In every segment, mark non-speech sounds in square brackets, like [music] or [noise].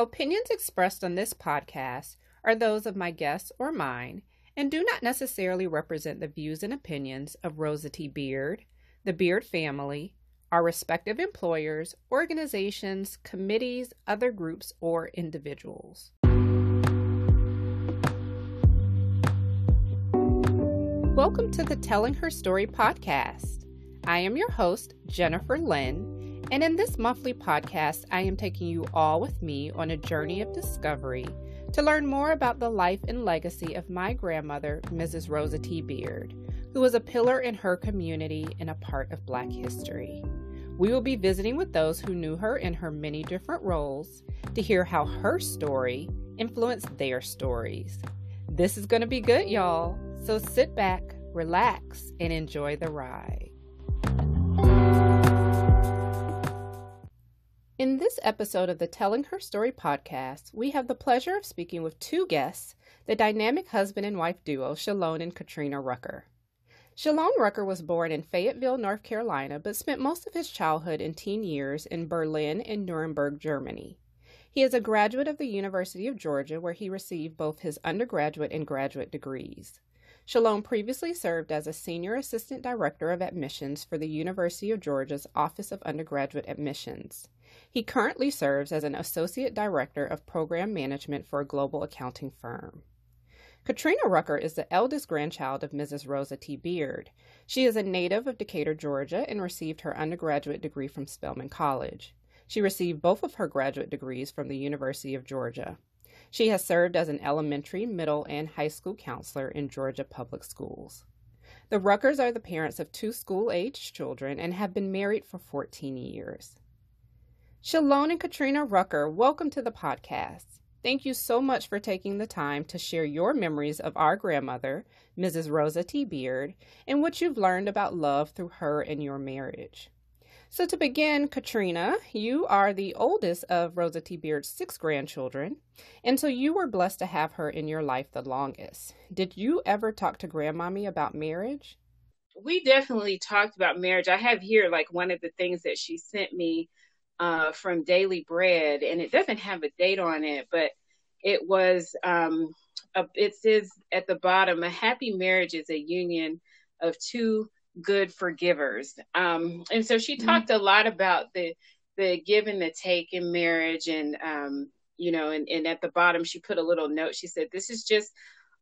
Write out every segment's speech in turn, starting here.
Opinions expressed on this podcast are those of my guests or mine and do not necessarily represent the views and opinions of Rosa T. Beard, the Beard family, our respective employers, organizations, committees, other groups, or individuals. Welcome to the Telling Her Story podcast. I am your host, Jennifer Lynn, and in this monthly podcast, I am taking you all with me on a journey of discovery to learn more about the life and legacy of my grandmother, Mrs. Rosa T. Beard, who was a pillar in her community and a part of Black history. We will be visiting with those who knew her in her many different roles to hear how her story influenced their stories. This is going to be good, y'all. So sit back, relax, and enjoy the ride. In this episode of the Telling Her Story podcast, we have the pleasure of speaking with two guests, the dynamic husband and wife duo, Shalone and Katrina Rucker. Shalone Rucker was born in Fayetteville, North Carolina, but spent most of his childhood and teen years in Berlin and Nuremberg, Germany. He is a graduate of the University of Georgia, where he received both his undergraduate and graduate degrees. Shalone previously served as a Senior Assistant Director of Admissions for the University of Georgia's Office of Undergraduate Admissions. He currently serves as an Associate Director of Program Management for a global accounting firm. Katrina Rucker is the eldest grandchild of Mrs. Rosa T. Beard. She is a native of Decatur, Georgia, and received her undergraduate degree from Spelman College. She received both of her graduate degrees from the University of Georgia. She has served as an elementary, middle, and high school counselor in Georgia public schools. The Ruckers are the parents of two school aged children and have been married for 14 years. Shalone and Katrina Rucker, welcome to the podcast. Thank you so much for taking the time to share your memories of our grandmother, Mrs. Rosa T. Beard, and what you've learned about love through her and your marriage. So, to begin, Katrina, you are the oldest of Rosa T. Beard's six grandchildren, and so you were blessed to have her in your life the longest. Did you ever talk to Grandmommy about marriage? We definitely talked about marriage. I have here like one of the things that she sent me uh, from Daily Bread, and it doesn't have a date on it, but it was, um, a, it says at the bottom, a happy marriage is a union of two good forgivers. Um, and so she mm-hmm. talked a lot about the the give and the take in marriage, and um, you know, and, and at the bottom she put a little note. She said, "This is just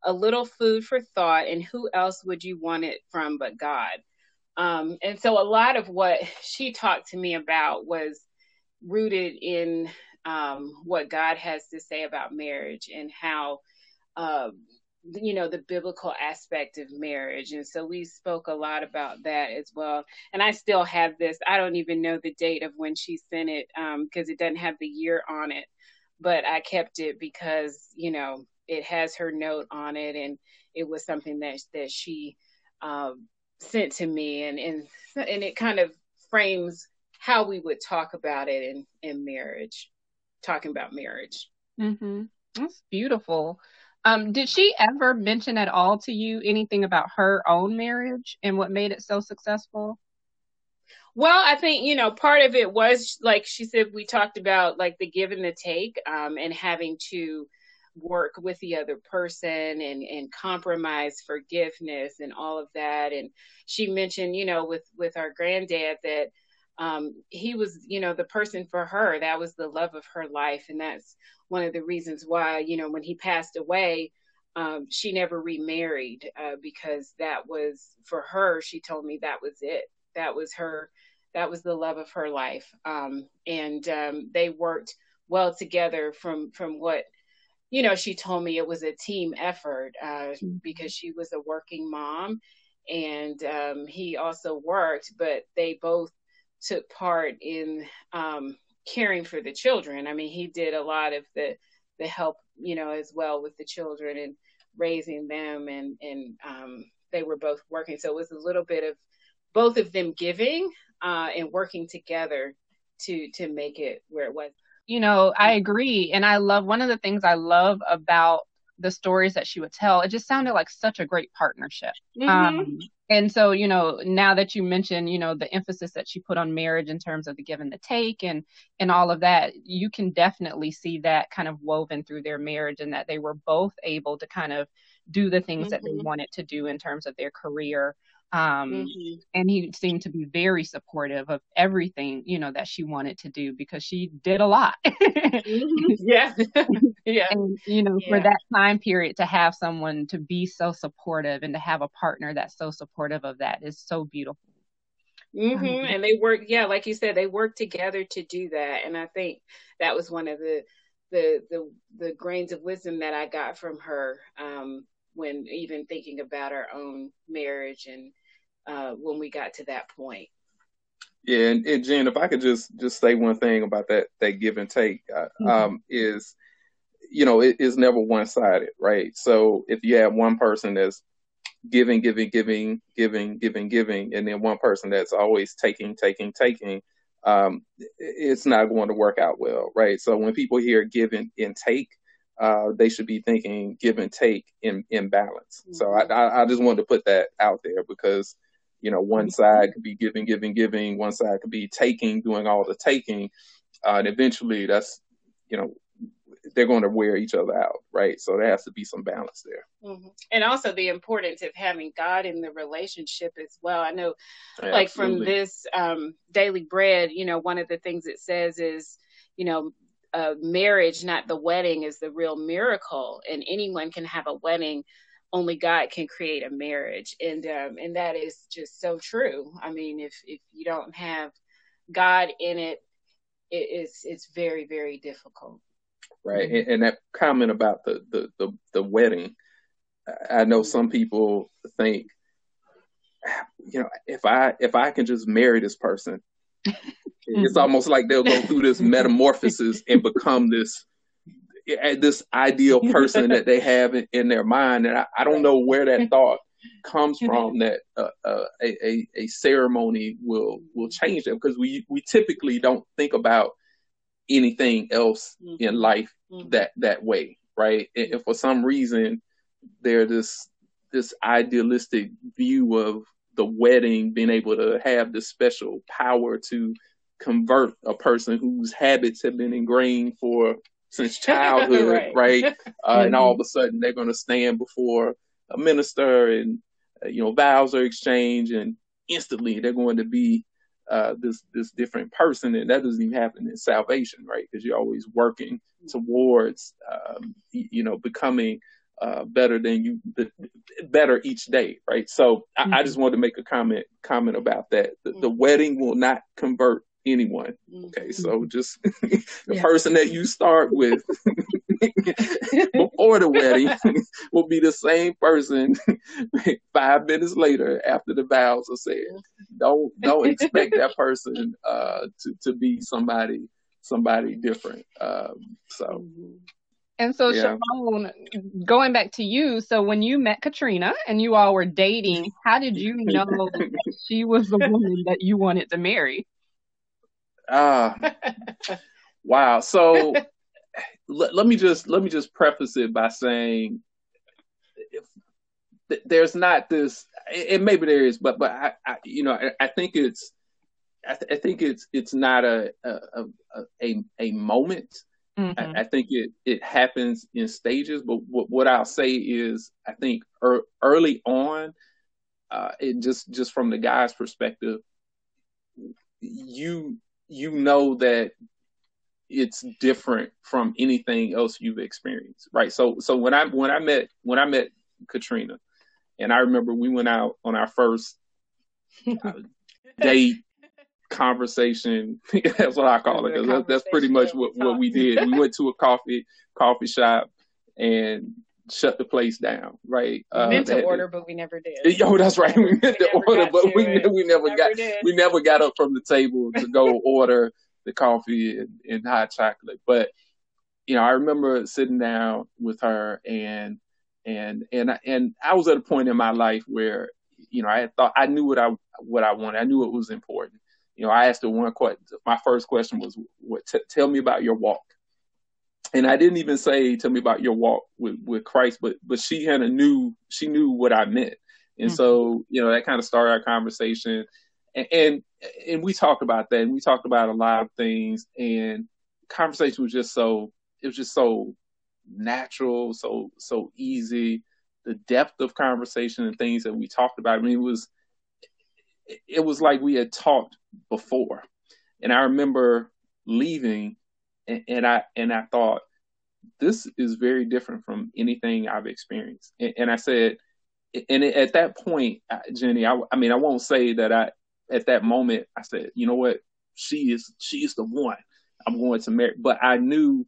a little food for thought, and who else would you want it from but God?" Um, and so a lot of what she talked to me about was rooted in um, what God has to say about marriage and how uh, you know the biblical aspect of marriage. And so we spoke a lot about that as well. And i still have this. I don't even know the date of when she sent it because um, it doesn't have the year on it. But i kept it because you know it has her note on it and it was something that that she um, sent to me. And and and it kind of frames how we would talk about it in in marriage talking about marriage mm-hmm. that's beautiful um, did she ever mention at all to you anything about her own marriage and what made it so successful? Well, I think, you know, part of it was like she said, we talked about like the give and the take um, and having to work with the other person and, and compromise forgiveness and all of that. And she mentioned, you know, with, with our granddad that um, he was, you know, the person for her. That was the love of her life. And that's one of the reasons why, you know, when he passed away, um, she never remarried uh, because that was for her. She told me that was it. That was her. That was the love of her life. Um, and um, they worked well together. From from what you know, she told me it was a team effort uh, mm-hmm. because she was a working mom, and um, he also worked. But they both took part in um, caring for the children. I mean, he did a lot of the the help, you know, as well with the children and raising them, and and um, they were both working. So it was a little bit of both of them giving uh, and working together to to make it where it was. You know, I agree, and I love one of the things I love about the stories that she would tell, it just sounded like such a great partnership. Mm-hmm. Um, and so, you know, now that you mentioned, you know, the emphasis that she put on marriage in terms of the give and the take and and all of that, you can definitely see that kind of woven through their marriage and that they were both able to kind of do the things mm-hmm. that they mm-hmm. wanted to do in terms of their career um, mm-hmm. and he seemed to be very supportive of everything, you know, that she wanted to do because she did a lot. [laughs] mm-hmm. Yeah. [laughs] yeah. And, you know, yeah. for that time period to have someone to be so supportive and to have a partner that's so supportive of that is so beautiful. Mm-hmm. Um, and they work, yeah, like you said, they work together to do that. And I think that was one of the, the, the, the grains of wisdom that I got from her. Um, when even thinking about our own marriage and uh, when we got to that point. Yeah, and, and, Jen, if I could just just say one thing about that that give and take, uh, mm-hmm. um, is you know it is never one sided, right? So if you have one person that's giving, giving, giving, giving, giving, giving, and then one person that's always taking, taking, taking, um, it's not going to work out well, right? So when people hear give and, and take, uh, they should be thinking give and take in, in balance. Mm-hmm. So I, I, I, just wanted to put that out there because, you know, one side could be giving, giving, giving, one side could be taking, doing all the taking. Uh, and eventually that's, you know, they're going to wear each other out, right? So there has to be some balance there. Mm-hmm. And also the importance of having God in the relationship as well. I know, Absolutely. like from this um, daily bread, you know, one of the things it says is, you know, a marriage, not the wedding, is the real miracle. And anyone can have a wedding. Only God can create a marriage, and um, and that is just so true. I mean, if if you don't have God in it, it is it's very very difficult. Right, and, and that comment about the, the the the wedding, I know some people think, you know, if I if I can just marry this person, Mm-hmm. [laughs] It's almost like they'll go through this [laughs] metamorphosis and become this this ideal person that they have in, in their mind. And I, I, don't know where that [laughs] thought comes from that uh, uh, a, a ceremony will will change them because we we typically don't think about anything else mm-hmm. in life mm-hmm. that that way, right? And, and for some reason, there's this this idealistic view of the wedding being able to have this special power to convert a person whose habits have been ingrained for since childhood, [laughs] right? right? Uh, mm-hmm. And all of a sudden they're going to stand before a minister and uh, you know vows are exchanged, and instantly they're going to be uh, this this different person, and that doesn't even happen in salvation, right? Because you're always working towards um, you know becoming uh, better than you better each day right so mm-hmm. I, I, just wanted to make a comment comment about that the, the, wedding will not convert anyone. Okay, so mm-hmm. just [laughs] the yeah. person that you start with [laughs] before the wedding [laughs] will be the same person five minutes later after the vows are said. Don't don't expect that person uh, to to be somebody somebody different. Um, so. Mm-hmm. And so, yeah. going back to you, so when you met Katrina and you all were dating, how did you know that she was the woman that you wanted to marry? Uh, wow. So let, let me just let me just preface it by saying if, there's not this and maybe there is but but I, I you know I, I, think it's I, th- I, think it's it's not a a a, a moment mm-hmm. I, think it it happens in stages but what, what I'll say is I think er, early on uh, it just just from the guy's perspective you you know that it's different from anything else you've experienced, right? So, so when I when I met when I met Katrina, and I remember we went out on our first uh, [laughs] date conversation. [laughs] that's what I call it that's pretty much what, what we did. We went to a coffee coffee shop and shut the place down, right? We uh, meant to order, but we never did. [laughs] Yo, that's right. We meant we to order, but we, we never, never got did. we never got up from the table to go [laughs] order the coffee and, and hot chocolate. But you know, I remember sitting down with her and and and and I was at a point in my life where you know I thought I knew what I what I wanted. I knew it was important. You know, I asked her one question. My first question was, "What? T- tell me about your walk." And I didn't even say, tell me about your walk with, with Christ, but, but she kind of knew, she knew what I meant. And mm-hmm. so, you know, that kind of started our conversation and, and, and we talked about that and we talked about a lot of things and conversation was just so, it was just so natural, so, so easy. The depth of conversation and things that we talked about. I mean, it was, it was like we had talked before. And I remember leaving and, and I and I thought this is very different from anything I've experienced. And, and I said, and at that point, Jenny, I, I mean, I won't say that I at that moment I said, you know what, she is she is the one I'm going to marry. But I knew,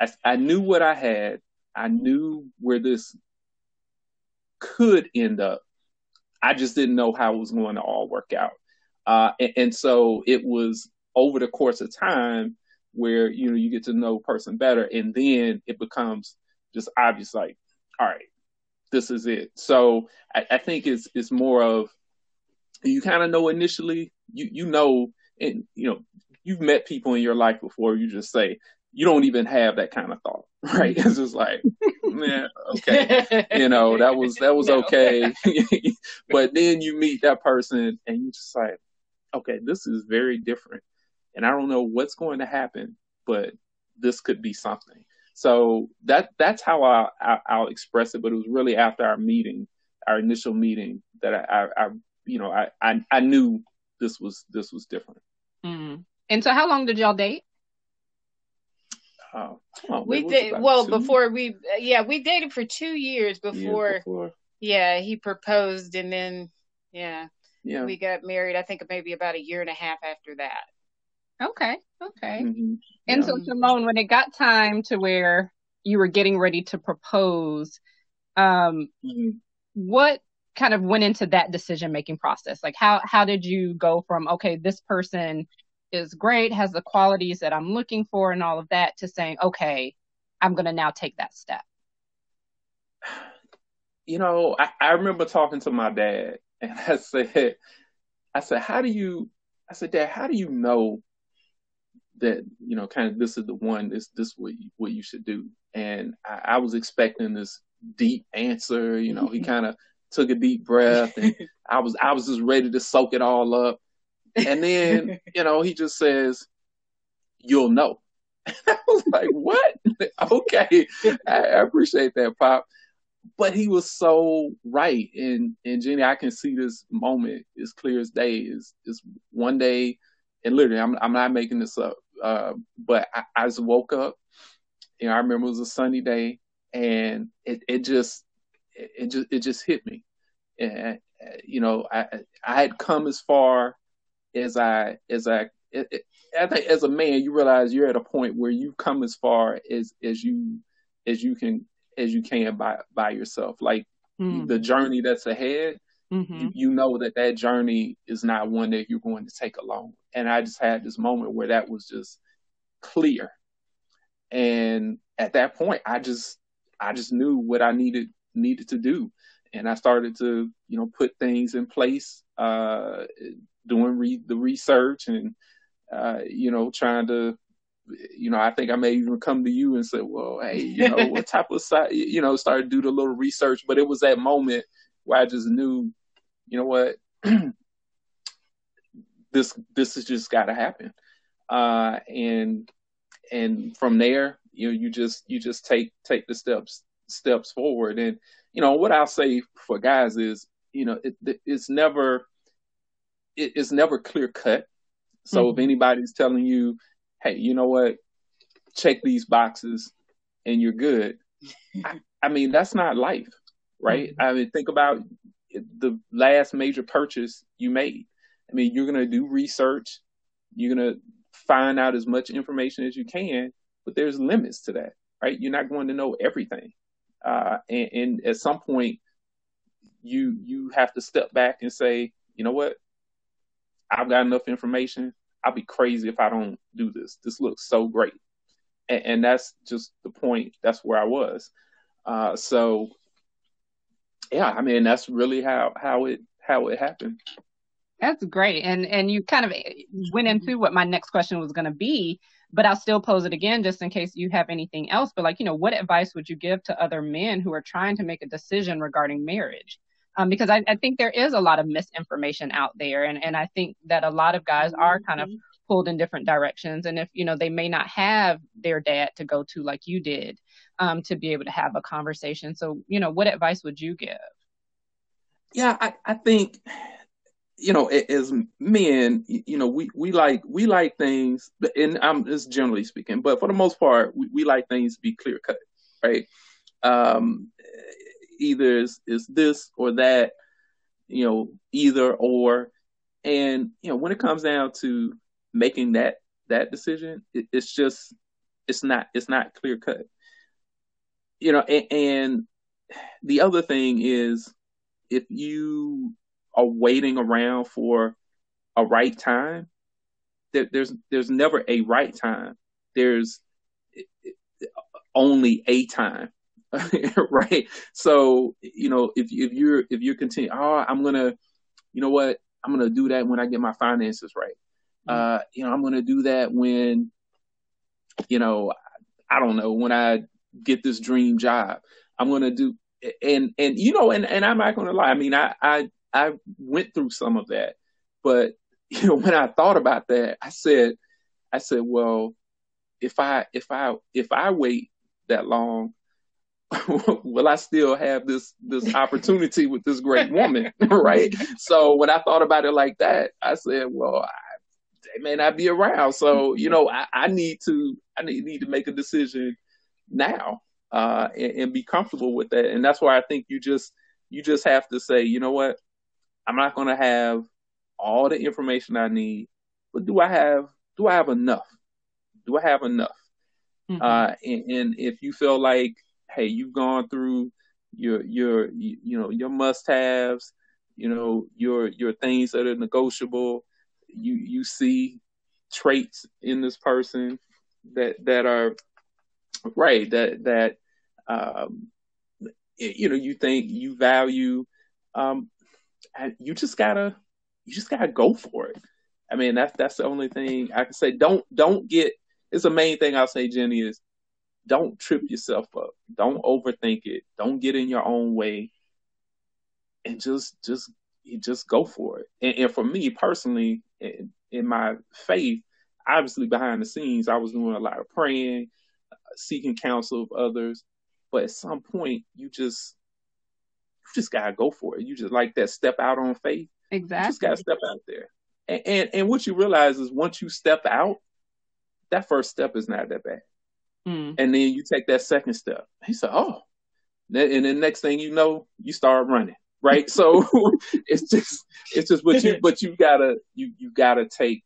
I, I knew what I had. I knew where this could end up. I just didn't know how it was going to all work out. Uh, and, and, so it was over the course of time where you know you get to know a person better, and then it becomes just obvious, like, all right, this is it. So I, I think it's it's more of you kind of know initially, you you know, and you know you've met people in your life before. You just say you don't even have that kind of thought, [laughs] right? It's just like, man, okay, [laughs] you know, that was that was no. okay, [laughs] but then you meet that person and you just like, okay, this is very different and I don't know what's going to happen, but this could be something. So that that's how I, I will express it. But it was really after our meeting, our initial meeting, that I, I, I you know I, I, I knew this was this was different. Mm. And so, how long did y'all date? Oh, on, we did well two? before we yeah we dated for two years before, years before yeah he proposed and then yeah yeah we got married I think maybe about a year and a half after that. Okay. Okay. Mm-hmm. And yeah. so Shalone, when it got time to where you were getting ready to propose, um, mm-hmm. what kind of went into that decision making process? Like how how did you go from okay, this person is great, has the qualities that I'm looking for and all of that to saying, okay, I'm gonna now take that step? You know, I, I remember talking to my dad and I said I said, How do you I said, Dad, how do you know that you know kind of this is the one this this what you, what you should do. And I, I was expecting this deep answer you know he [laughs] kind of took a deep breath and I was I was just ready to soak it all up. And then [laughs] you know he just says you'll know. [laughs] I was like what? Okay. I, I appreciate that pop. But he was so right. And and Jenny I can see this moment as clear as day is is one day. And literally I'm I'm not making this up uh, but I, I, just woke up. You know, I remember it was a sunny day, and it, it just it, it just it just hit me. And you know, I I had come as far as I as I it, it, I think as a man, you realize you're at a point where you've come as far as as you as you can as you can by by yourself. Like mm. the journey that's ahead, mm-hmm. you, know that that journey is not one that you're going to take alone. And I just had this moment where that was just clear. And at that point, I just, I just knew what I needed, needed to do. And I started to, you know, put things in place, uh, doing re- the research and, uh, you know, trying to, you know, I think I may even come to you and say, well, hey, you know, what [laughs] type of site, you know, started to do the little research. But it was that moment where I just knew, you know what, [clears throat] this this has just got to happen, uh, and and from there, you know, you just you just take take the steps steps forward, and you know what I'll say for guys is, you know, it, it's never it, it's never clear cut. So mm-hmm. if anybody's telling you, hey, you know what, check these boxes and you're good. I, I mean, that's not life, right? Mm-hmm. I mean, think about the last major purchase you made. I mean, you're going to do research, you're going to find out as much information as you can, but there's limits to that, right? You're not going to know everything. Uh, and, and at some point, you you have to step back and say, you know what? I've got enough information. I'll be crazy if I don't do this. This looks so great. And, and that's just the point. That's where I was. Uh, so yeah, I mean, that's really how, how it, how it happened. That's great. And, and you kind of went into what my next question was going to be. but I'll still pose it again just in case you have anything else. But like, you know, what advice would you give to other men who are trying to make a decision regarding marriage? Um, because I, I think there is a lot of misinformation out there, and and I think that a lot of guys are kind of mm-hmm. pulled in different directions, and if you know they may not have their dad to go to like you did, um, to be able to have a conversation. So you know, what advice would you give? Yeah, I, I think you know, as men, you know, we, we like we like things, and I'm just generally speaking, but for the most part, we, we like things to be clear cut, right? Um, either is is this or that, you know, either or, and you know, when it comes down to making that that decision, it, it's just it's not it's not clear cut, you know, and, and the other thing is if you are waiting around for a right time, there, there's there's never a right time. There's only a time, [laughs] right? So you know if if you're if you're continuing, oh, I'm gonna, you know what, I'm gonna do that when I get my finances right. Mm-hmm. Uh, you know, I'm gonna do that when, you know, I don't know when I get this dream job. I'm gonna do and and you know and and I'm not gonna lie. I mean, I I I went through some of that, but [laughs] you know, when I thought about that, I said, I said, well, if I if I if I wait that long, [laughs] will I still have this this [laughs] opportunity with this great woman, right? So when I thought about it like that, I said, well, I, they may not be around, so you mm-hmm. know, I, I need to I need, need to make a decision now uh, and, and be comfortable with that, and that's why I think you just you just have to say, you know what, I'm not going to have all the information I need, but do I have do I have enough? Do I have enough? Mm-hmm. Uh, and, and, if you feel like, hey, you've gone through your your you, you know your must haves, you know your your things that are negotiable, you you see traits in this person that that are right that that um, you know you think you value um, you just gotta you just gotta go for it. I mean, that's that's the only thing I can say. Don't don't get. It's the main thing I'll say, Jenny, is don't trip yourself up. Don't overthink it. Don't get in your own way, and just just just go for it. And, and for me personally, in, in, my faith, obviously behind the scenes, I was doing a lot of praying, seeking counsel of others. But at some point, you just you just gotta go for it. You just like that step out on faith. Exactly. You just gotta step out there. And, and and, what you realize is once you step out, that first step is not that bad. Mm. And then you take that second step. He said, "Oh," and then next thing you know, you start running. Right. so [laughs] it's just it's just but you but you gotta you you gotta take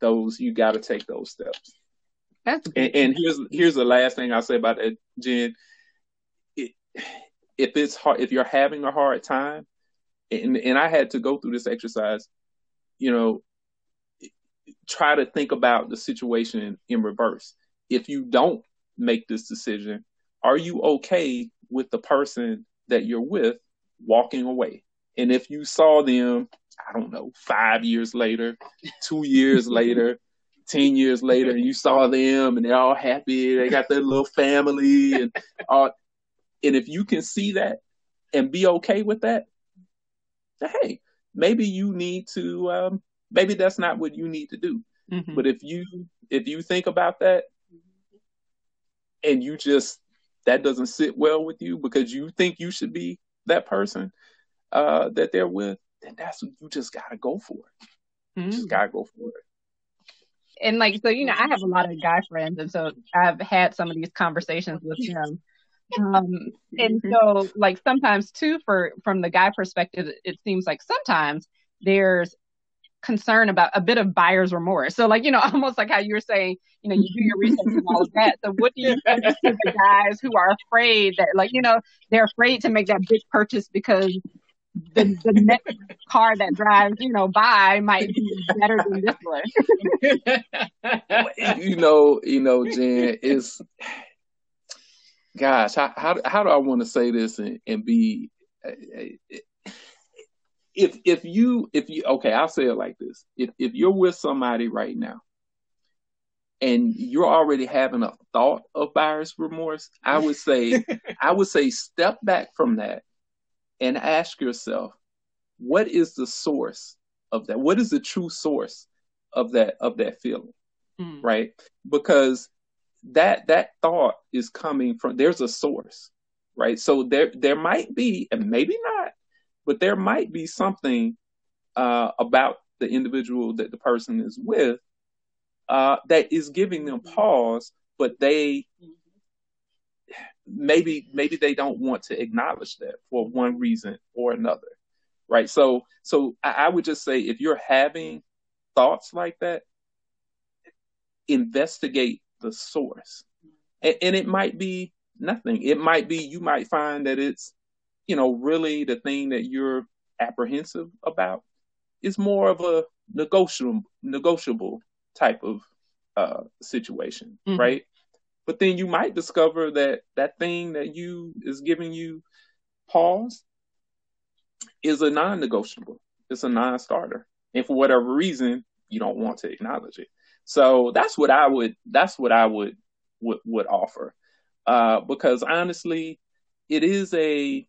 those you gotta take those steps. That's and, and here's here's the last thing I'll say about that, Jen. It, if it's hard, if you're having a hard time, and and I had to go through this exercise, you know, try to think about the situation in reverse. If you don't make this decision, are you okay with the person that you're with walking away? And if you saw them, I don't know, five years later, two years [laughs] later, 10 years later, you saw them and they're all happy, they got their little family and all, and if you can see that and be okay with that, hey, maybe you need to um, maybe that's not what you need to do. Mm-hmm. But if you if you think about that and you just that doesn't sit well with you because you think you should be that person uh, that they're with, then that's what you just gotta go for it. Mm-hmm. just gotta go for it. And like so, you know, I have a lot of guy friends, and so I've had some of these conversations with them um, and mm-hmm. so like sometimes too for from the guy perspective it seems like sometimes there's concern about a bit of buyer's remorse. So like you know [laughs] almost like how you were saying you know you do your research and all of that. So what do you think to the guys who are afraid that like you know they're afraid to make that big purchase because the, the next car that drives, you know, by might be better than this one. [laughs] you know, you know, Jen, it's gosh, how how, how do I want to say this and, and be if if you if you okay, I'll say it like this. If if you're with somebody right now and you're already having a thought of buyer's remorse, I would say, [laughs] I would say step back from that and ask yourself, what is the source of that? What is the true source of that of that feeling? Mm. Right? Because that that thought is coming from there's a source, right? So there there might be, and maybe not, but there might be something uh, about the individual that the person is with uh, that is giving them pause, but they maybe maybe they don't want to acknowledge that for one reason or another, right? So so I, I would just say if you're having thoughts like that, investigate the source, and, and it might be nothing. It might be you might find that it's you know really the thing that you're apprehensive about is more of a negotiable negotiable type of uh, situation, mm-hmm. right? But then you might discover that that thing that you is giving you pause is a non-negotiable. It's a non-starter, and for whatever reason, you don't want to acknowledge it. So that's what I would. That's what I would would, would offer, uh, because honestly, it is a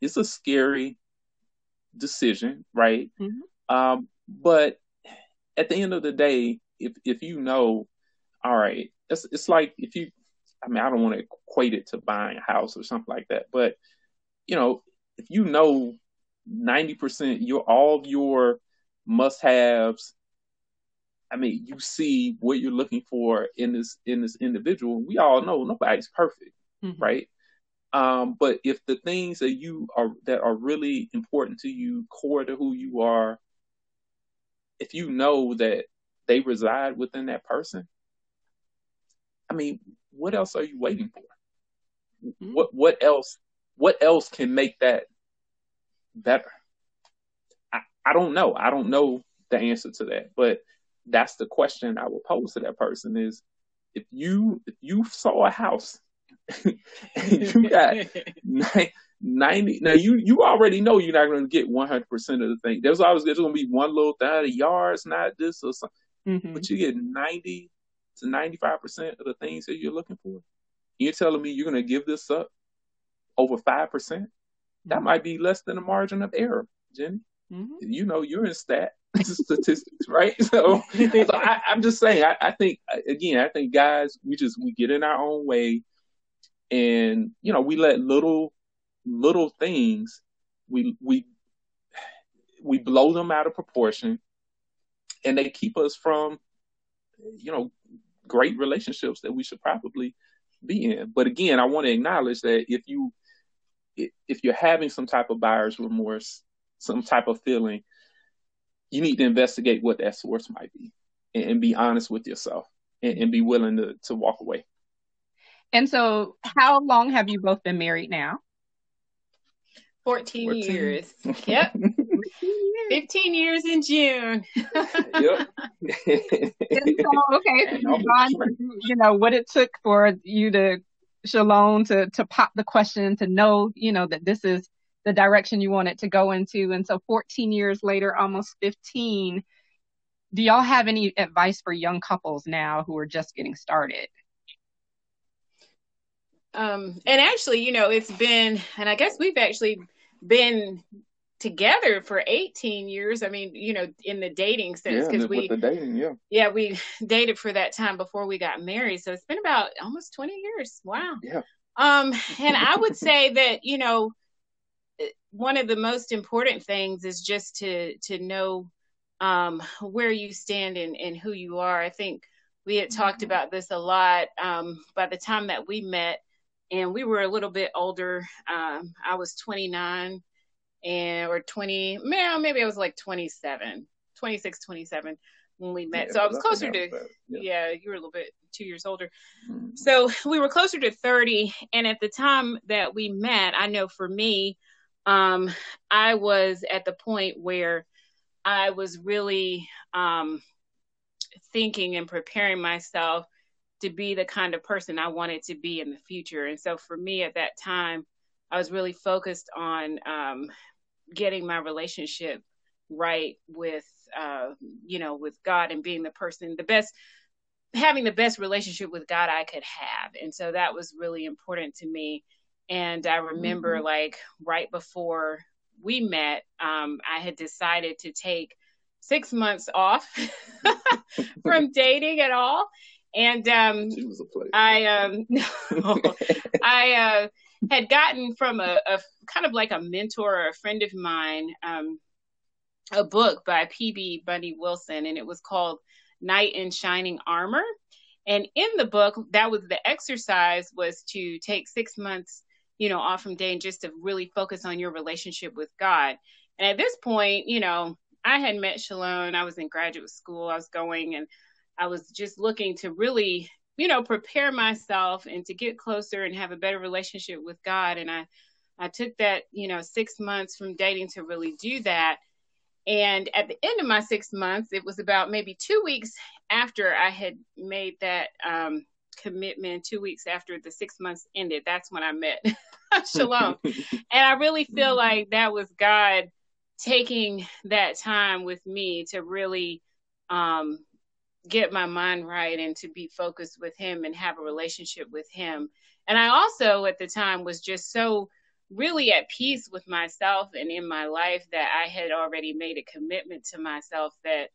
it's a scary decision, right? Mm-hmm. Um, but at the end of the day, if if you know, all right, it's it's like if you, I mean, I don't want to equate it to buying a house or something like that, but you know, if you know ninety percent, your all of your must haves. I mean, you see what you're looking for in this in this individual. We all know nobody's perfect, mm-hmm. right? Um, but if the things that you are that are really important to you, core to who you are, if you know that they reside within that person, I mean, what else are you waiting for? Mm-hmm. What what else what else can make that better? I, I don't know. I don't know the answer to that, but that's the question I would pose to that person is if you if you saw a house and [laughs] you got 90 now you you already know you're not going to get 100% of the thing there's always there's going to be one little thing the yards not this or something mm-hmm. but you get 90 to 95% of the things that you're looking for you're telling me you're going to give this up over 5% that mm-hmm. might be less than a margin of error jenny mm-hmm. you know you're in stat [laughs] statistics right [laughs] so, so I, am just saying I, I think again i think guys we just we get in our own way and you know we let little little things we we we blow them out of proportion and they keep us from you know great relationships that we should probably be in but again i want to acknowledge that if you if you're having some type of buyer's remorse some type of feeling you need to investigate what that source might be and, and be honest with yourself and, and be willing to, to walk away and so, how long have you both been married now? 14, 14. years. [laughs] Yep. 15 years in June. yep. [laughs] [laughs] so, okay, so you know, what it took for you to, Shalone, to, to pop the question, to know, you know, that this is the direction you want it to go into. And so 14 years later, almost 15, do y'all have any advice for young couples now who are just getting started? Um, and actually, you know, it's been, and I guess we've actually been together for 18 years. I mean, you know, in the dating sense, because yeah, we, dating, yeah, yeah, we [laughs] dated for that time before we got married. So it's been about almost 20 years. Wow. Yeah. Um, and I would say that, you know, one of the most important things is just to, to know, um, where you stand and, and who you are. I think we had talked mm-hmm. about this a lot. Um, by the time that we met, and we were a little bit older. Um, I was 29 and or 20, man, maybe I was like 27, 26, 27 when we met. Yeah, so I was closer to, yeah. yeah. you were a little bit two years older. Mm-hmm. So we were closer to 30. And at the time that we met, I know for me, um, I was at the point where I was really um, thinking and preparing myself to be the kind of person I wanted to be in the future. And so for me at that time, I was really focused on um, getting my relationship right with, uh, you know, with God and being the person, the best having the best relationship with God I could have. And so that was really important to me. And I remember mm-hmm. like right before we met, um, I had decided to take six months off [laughs] from [laughs] dating at all. And um, I um, [laughs] I uh, had gotten from a, a, kind of like a mentor or a friend of mine um, a book by P.B. Bundy Wilson, and it was called Knight in Shining Armor. And in the book, that was the exercise was to take six months, you know, off from day and just to really focus on your relationship with God. And at this point, you know, I had met Shalone. I was in graduate school. I was going and I was just looking to really, you know, prepare myself and to get closer and have a better relationship with God. And I, I took that, you know, six months from dating to really do that. And at the end of my six months, it was about maybe two weeks after I had made that um, commitment, two weeks after the six months ended, that's when I met [laughs] Shalone. [laughs] and I really feel like that was God taking that time with me to really um, get my mind right and to be focused with him and have a relationship with him. And I also at the time was just so really at peace with myself and in my life that I had already made a commitment to myself that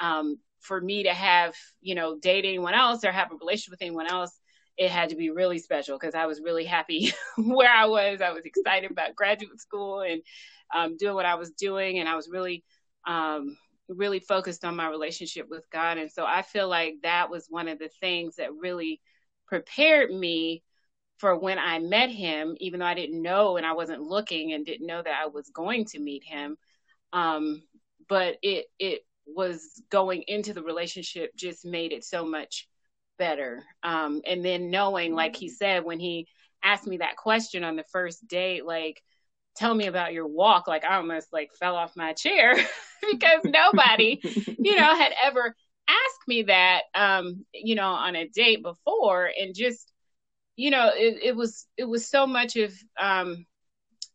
um, for me to have, you know, date anyone else or have a relationship with anyone else, it had to be really special because I was really happy [laughs] where I was. I was excited about graduate school and um, doing what I was doing, and I was really, um, really focused on my relationship with God. And so I feel like that was one of the things that really prepared me for when I met him, even though I didn't know and I wasn't looking and didn't know that I was going to meet him. Um, but it it was going into the relationship just made it so much better. Um, and then knowing, like he said, when he asked me that question on the first date, like, tell me about your walk, like I almost like fell off my chair [laughs] because nobody, you know, had ever asked me that, um, you know, on a date before. And just, you know, it, it was, it was so much of, um,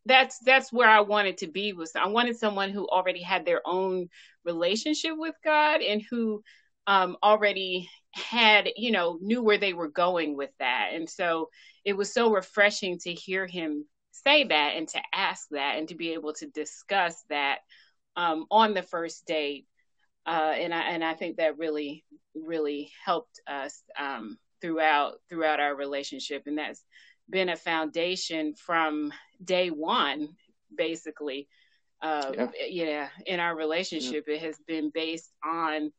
that's that's where I wanted to be was I wanted someone who already had their own relationship with God and who um, already had you know knew where they were going with that and so it was so refreshing to hear him say that and to ask that and to be able to discuss that um, on the first date uh, and I and I think that really really helped us um, throughout throughout our relationship and that's been a foundation from day one, basically. Uh, yeah. yeah, in our relationship, yeah. it has been based on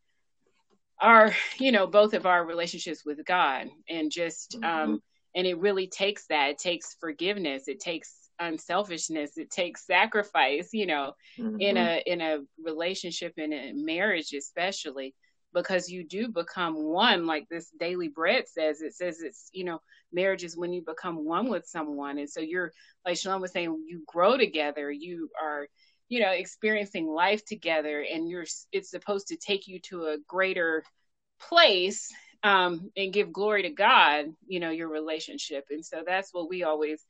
our, you know, both of our relationships with God, and just, mm-hmm. um, and it really takes that. It takes forgiveness. It takes unselfishness. It takes sacrifice. You know, mm-hmm. in a in a relationship in a marriage, especially because you do become one like this daily bread says it says it's you know marriage is when you become one with someone and so you're like Shalone was saying you grow together you are you know experiencing life together and you're it's supposed to take you to a greater place um and give glory to god you know your relationship. And so that's what we always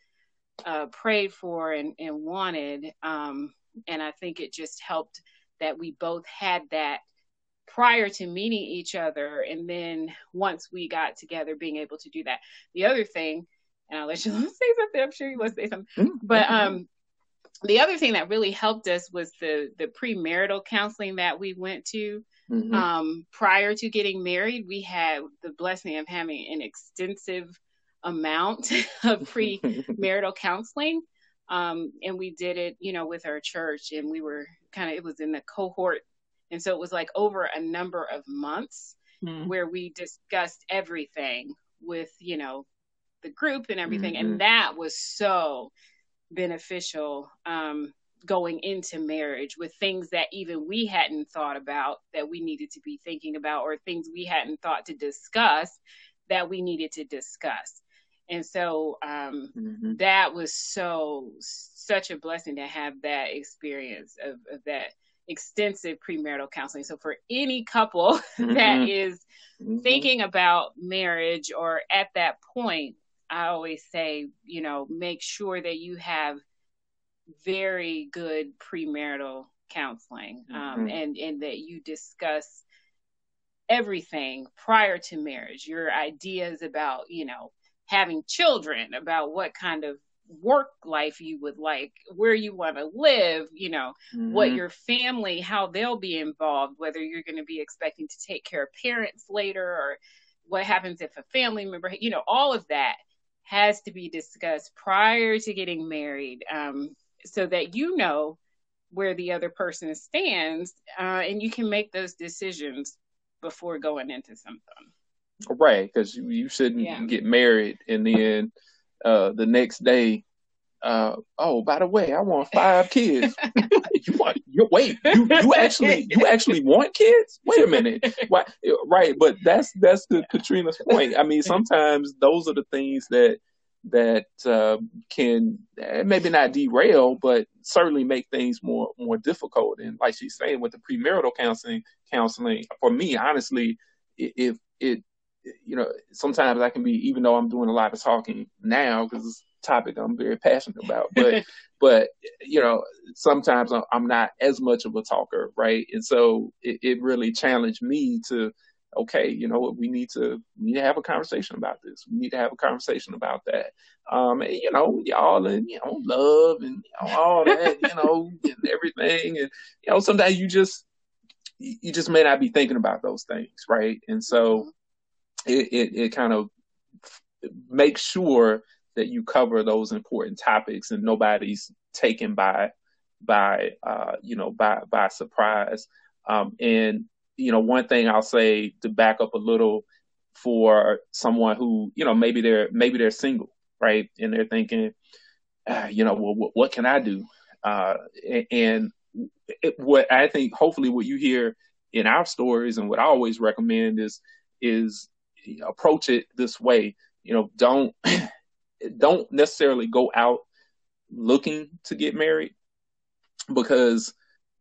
uh prayed for and and wanted. Um and i think it just helped that we both had that prior to meeting each other. And then once we got together being able to do that. The other thing and i'll let you [laughs] say something. I'm sure you want to say something. Mm-hmm. but um the other thing that really helped us was the the premarital counseling that we went to mm-hmm. um prior to getting married we had the blessing of having an extensive amount [laughs] of [laughs] premarital counseling um and we did it you know with our church and we were kind of it was in the cohort and so it was like over a number of months mm. where we discussed everything with, you know, the group and everything. Mm-hmm. And that was so beneficial um, going into marriage with things that even we hadn't thought about that we needed to be thinking about or things we hadn't thought to discuss that we needed to discuss. And so um, mm-hmm. that was so such a blessing to have that experience of, of that extensive premarital counseling. So for any couple [laughs] mm-hmm. that is mm-hmm. thinking about marriage or at that point, I always say, you know, make sure that you have very good premarital counseling um, mm-hmm. and and that you discuss everything prior to marriage, your ideas about, you know, having children, about what kind of work life you would like, where you want to live, you know, mm-hmm. what your family, how they'll be involved, whether you're going to be expecting to take care of parents later or what happens if a family member, you know, all of that has to be discussed prior to getting married um, so that you know where the other person stands uh, and you can make those decisions before going into something. Right, because you, shouldn't yeah. get married and then uh, the next day, uh, oh, by the way, I want five kids. [laughs] you want you wait, you you actually you actually want kids? Wait a minute. Why, right, but that's that's the Katrina's point. I mean, sometimes those are the things that that uh, can eh, maybe not derail, but certainly make things more more difficult. And like she's saying, with the premarital counseling, counseling for me, honestly, if it, you know, sometimes I can be, even though I'm doing a lot of talking now because it's a topic I'm very passionate about, but [laughs] but you know, sometimes I'm not as much of a talker, right? And so it, it really challenged me to okay, you know what, we need to we need to have a conversation about this. We need to have a conversation about that. Um, and, you know, y'all and you know, love and you know, all [laughs] that, you know, and everything. And you know, sometimes you just you just may not be thinking about those things, right? And so it it, it kind of makes sure that you cover those important topics and nobody's taken by by uh, you know by by surprise. Um, and you know, one thing I'll say to back up a little for someone who, you know, maybe they're maybe they're single, right, and they're thinking, uh, you know, well, what, what, can I do? Uh, and it, what I think, hopefully, what you hear in our stories, and what I always recommend is is approach it this way. You know, don't [clears throat] don't necessarily go out looking to get married because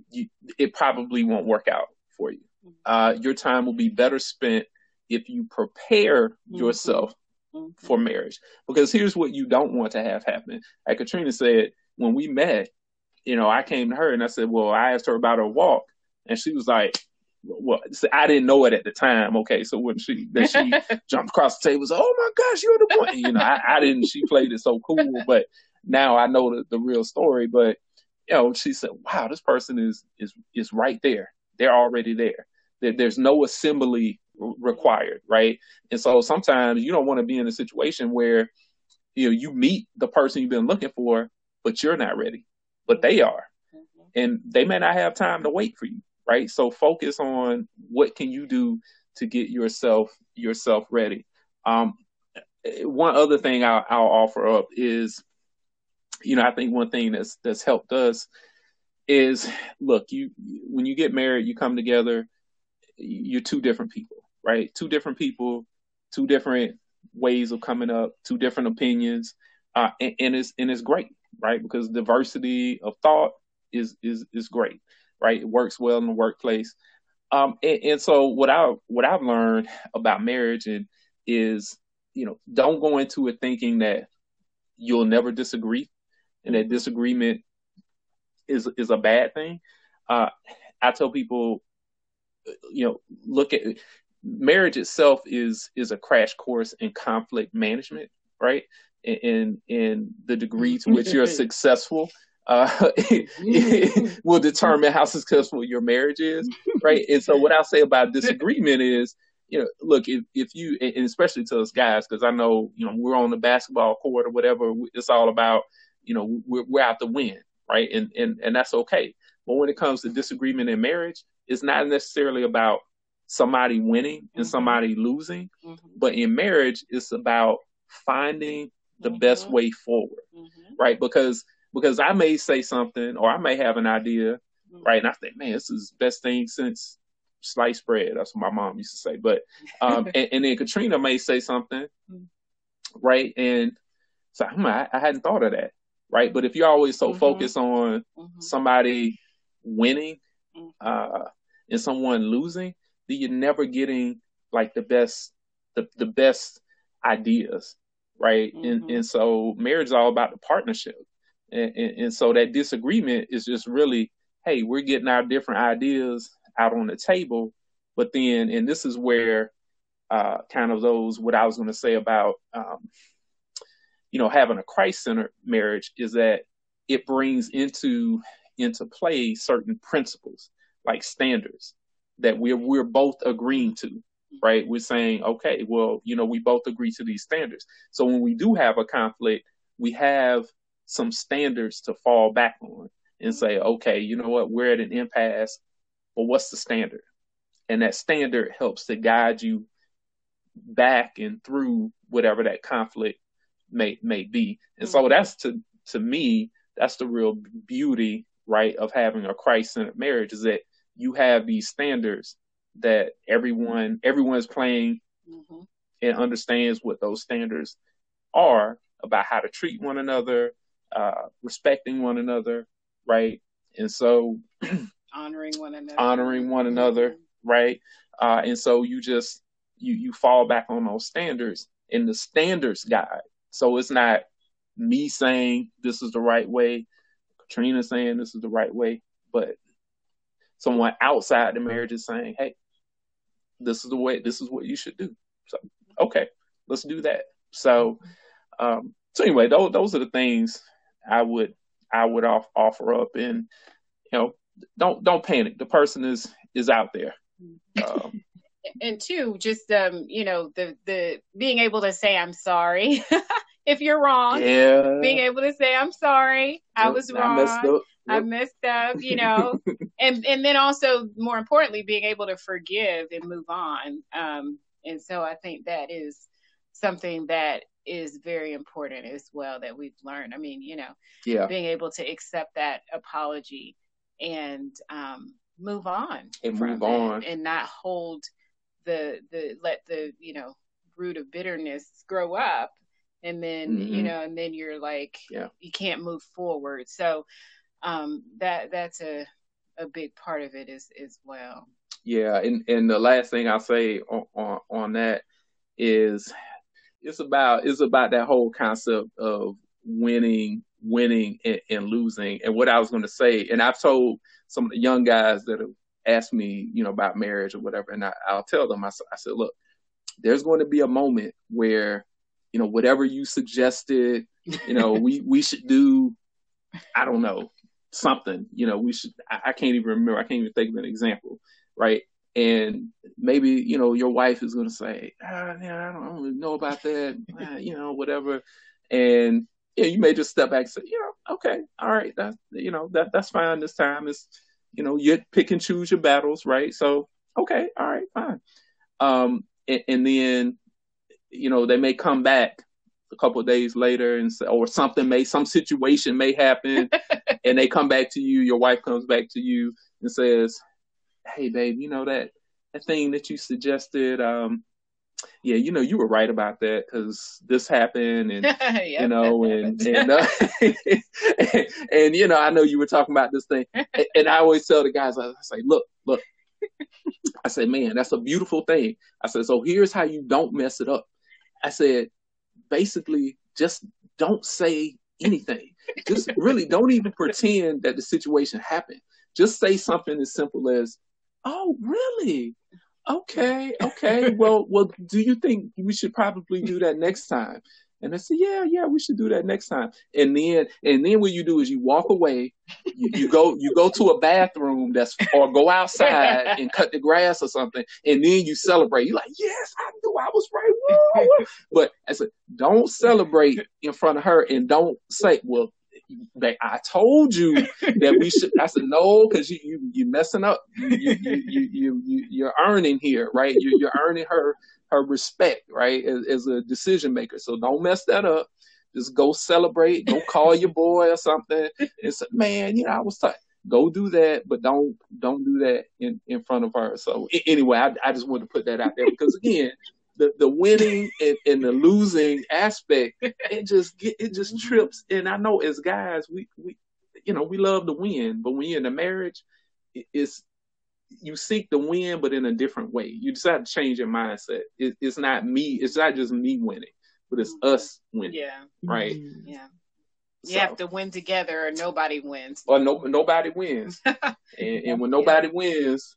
you, it probably won't work out for you uh, your time will be better spent if you prepare mm-hmm. yourself mm-hmm. for marriage. Because here's what you don't want to have happen. Like Katrina said, when we met, you know, I came to her and I said, well, I asked her about her walk, and she was like, well, I didn't know it at the time. Okay, so when she then she [laughs] jumped across the table, and said, "Oh my gosh, you're the point." You know, I, I, didn't. She played it so cool, but now I know the, the real story. But you know, she said, "Wow, this person is is is right there. They're already there." There's no assembly required, right? And so sometimes you don't want to be in a situation where you know you meet the person you've been looking for, but you're not ready, but they are, mm-hmm. and they may not have time to wait for you, right? So focus on what can you do to get yourself yourself ready. Um, one other thing I'll, I'll offer up is, you know, I think one thing that's that's helped us is look, you when you get married, you come together you're two different people, right? Two different people, two different ways of coming up, two different opinions, uh, and, and it's and it's great, right? Because diversity of thought is is is great, right? It works well in the workplace. Um, and, and so what I what I've learned about marriage and is you know don't go into it thinking that you'll never disagree and that disagreement is is a bad thing. Uh, I tell people you know, look at marriage itself is is a crash course in conflict management, right? In in the degree to which you're successful uh, [laughs] will determine how successful your marriage is, right? And so, what I'll say about disagreement is, you know, look, if if you, and especially to us guys, because I know, you know, we're on the basketball court or whatever, it's all about, you know, we're, we're out to win, right? And and and that's okay. But when it comes to disagreement in marriage, it's not necessarily about somebody winning and mm-hmm. somebody losing, mm-hmm. but in marriage, it's about finding the mm-hmm. best way forward, mm-hmm. right? Because because I may say something or I may have an idea, mm-hmm. right? And I think, man, this is the best thing since sliced bread. That's what my mom used to say. But um, [laughs] and, and, then Katrina may say something, mm-hmm. right? And so hmm, I, I, hadn't thought of that, right? But if you're always so focused on somebody winning uh, and someone losing, then you're never getting like the best the, the best ideas, right? Mm-hmm. And and so marriage is all about the partnership. And, and, and so that disagreement is just really, hey, we're getting our different ideas out on the table But then, and this is where uh, kind of those what I was going to say about um, you know having a Christ-centered marriage is that it brings into into play certain principles like standards that we're we're both agreeing to right? We're saying okay well you know we both agree to these standards. So when we do have a conflict we have some standards to fall back on and say okay you know what? We're at an impasse but what's the standard? And that standard helps to guide you back and through whatever that conflict may may be. And so mm-hmm. that's to to me that's the real beauty right of having a christ-centered marriage is that you have these standards that everyone everyone's playing mm-hmm. and understands what those standards are about how to treat one another uh, respecting one another right and so [clears throat] honoring one another honoring one another mm-hmm. right uh, and so you just you you fall back on those standards in the standards guide so it's not me saying this is the right way katrina saying this is the right way but someone outside the marriage is saying, "Hey, this is the way. This is what you should do." So, okay, let's do that. So, um, so anyway, those those are the things I would I would off, offer up, and you know, don't don't panic. The person is is out there. Um, [laughs] and two, just um, you know, the the being able to say I'm sorry [laughs] if you're wrong. Yeah. Being able to say I'm sorry, I was wrong. I messed up, you know, [laughs] and and then also more importantly, being able to forgive and move on. Um, and so I think that is something that is very important as well that we've learned. I mean, you know, yeah, being able to accept that apology and um, move on and move on and not hold the the let the you know root of bitterness grow up and then mm-hmm. you know and then you're like yeah. you can't move forward so um, that that's a a big part of it as as well. Yeah, and and the last thing I'll say on on, on that is it's about it's about that whole concept of winning winning and, and, losing and what i was going to say and i've told some of the young guys that have asked me you know about marriage or whatever and I, will tell them I, I said look there's going to be a moment where you know whatever you suggested you know we we should do i don't know something. You know, we should. I, I can't even remember. I can't even think of an example, right? And maybe you know your wife is going to say, ah, I don't, know about that, ah, you know, whatever. And yeah, you may just step back and say, you know, okay, all right, that's you know that that's fine. This time is, you know, you pick and choose your battles, right? So okay, all right, fine. Um, and, and then you know they may come back a couple days later and say, or something may some situation may happen [laughs] and they come back to you your wife comes back to you and says hey babe you know that that thing that you suggested um yeah you know you were right about that because this happened and [laughs] yep, you know and and, uh, and, [laughs] and you know i know you were talking about this thing and, [laughs] and i always tell the guys i say look look I said, man, that's a beautiful thing. I said, so here's how you don't mess it up. I said, basically just don't say anything. Just really don't even pretend that the situation happened. Just say something as simple as, "Oh, really? Okay, okay. [laughs] Well, well, do you think we should probably do that next time?" And I said, yeah, yeah, we should do that next time. And then, and then what you do is you walk away, you, you go, you go to a bathroom that's, or go outside and cut the grass or something. And then you celebrate. You're like, yes, I knew I was right. [laughs] But I said, don't celebrate in front of her and don't say, well, I told you that we should. I said no, because you you you messing up. You you you you, you you're earning here, right? You, you're earning her her respect, right, as, as a decision maker. So don't mess that up. Just go celebrate. Go call your boy or something say, man, you know, I was tight. Go do that, but don't don't do that in, in front of her. So anyway, I, I just wanted to put that out there because again, the, the winning and, and the losing aspect, it just get, it just trips. And I know as guys, we we you know we love to win, but when you're in a marriage, it's you seek the win, but in a different way. You decide to change your mindset. It, it's not me. It's not just me winning, but it's mm-hmm. us winning. Yeah. Right. Mm-hmm. Yeah. You so, have to win together, or nobody wins. Or no, nobody wins. [laughs] and, and, when nobody yeah. wins,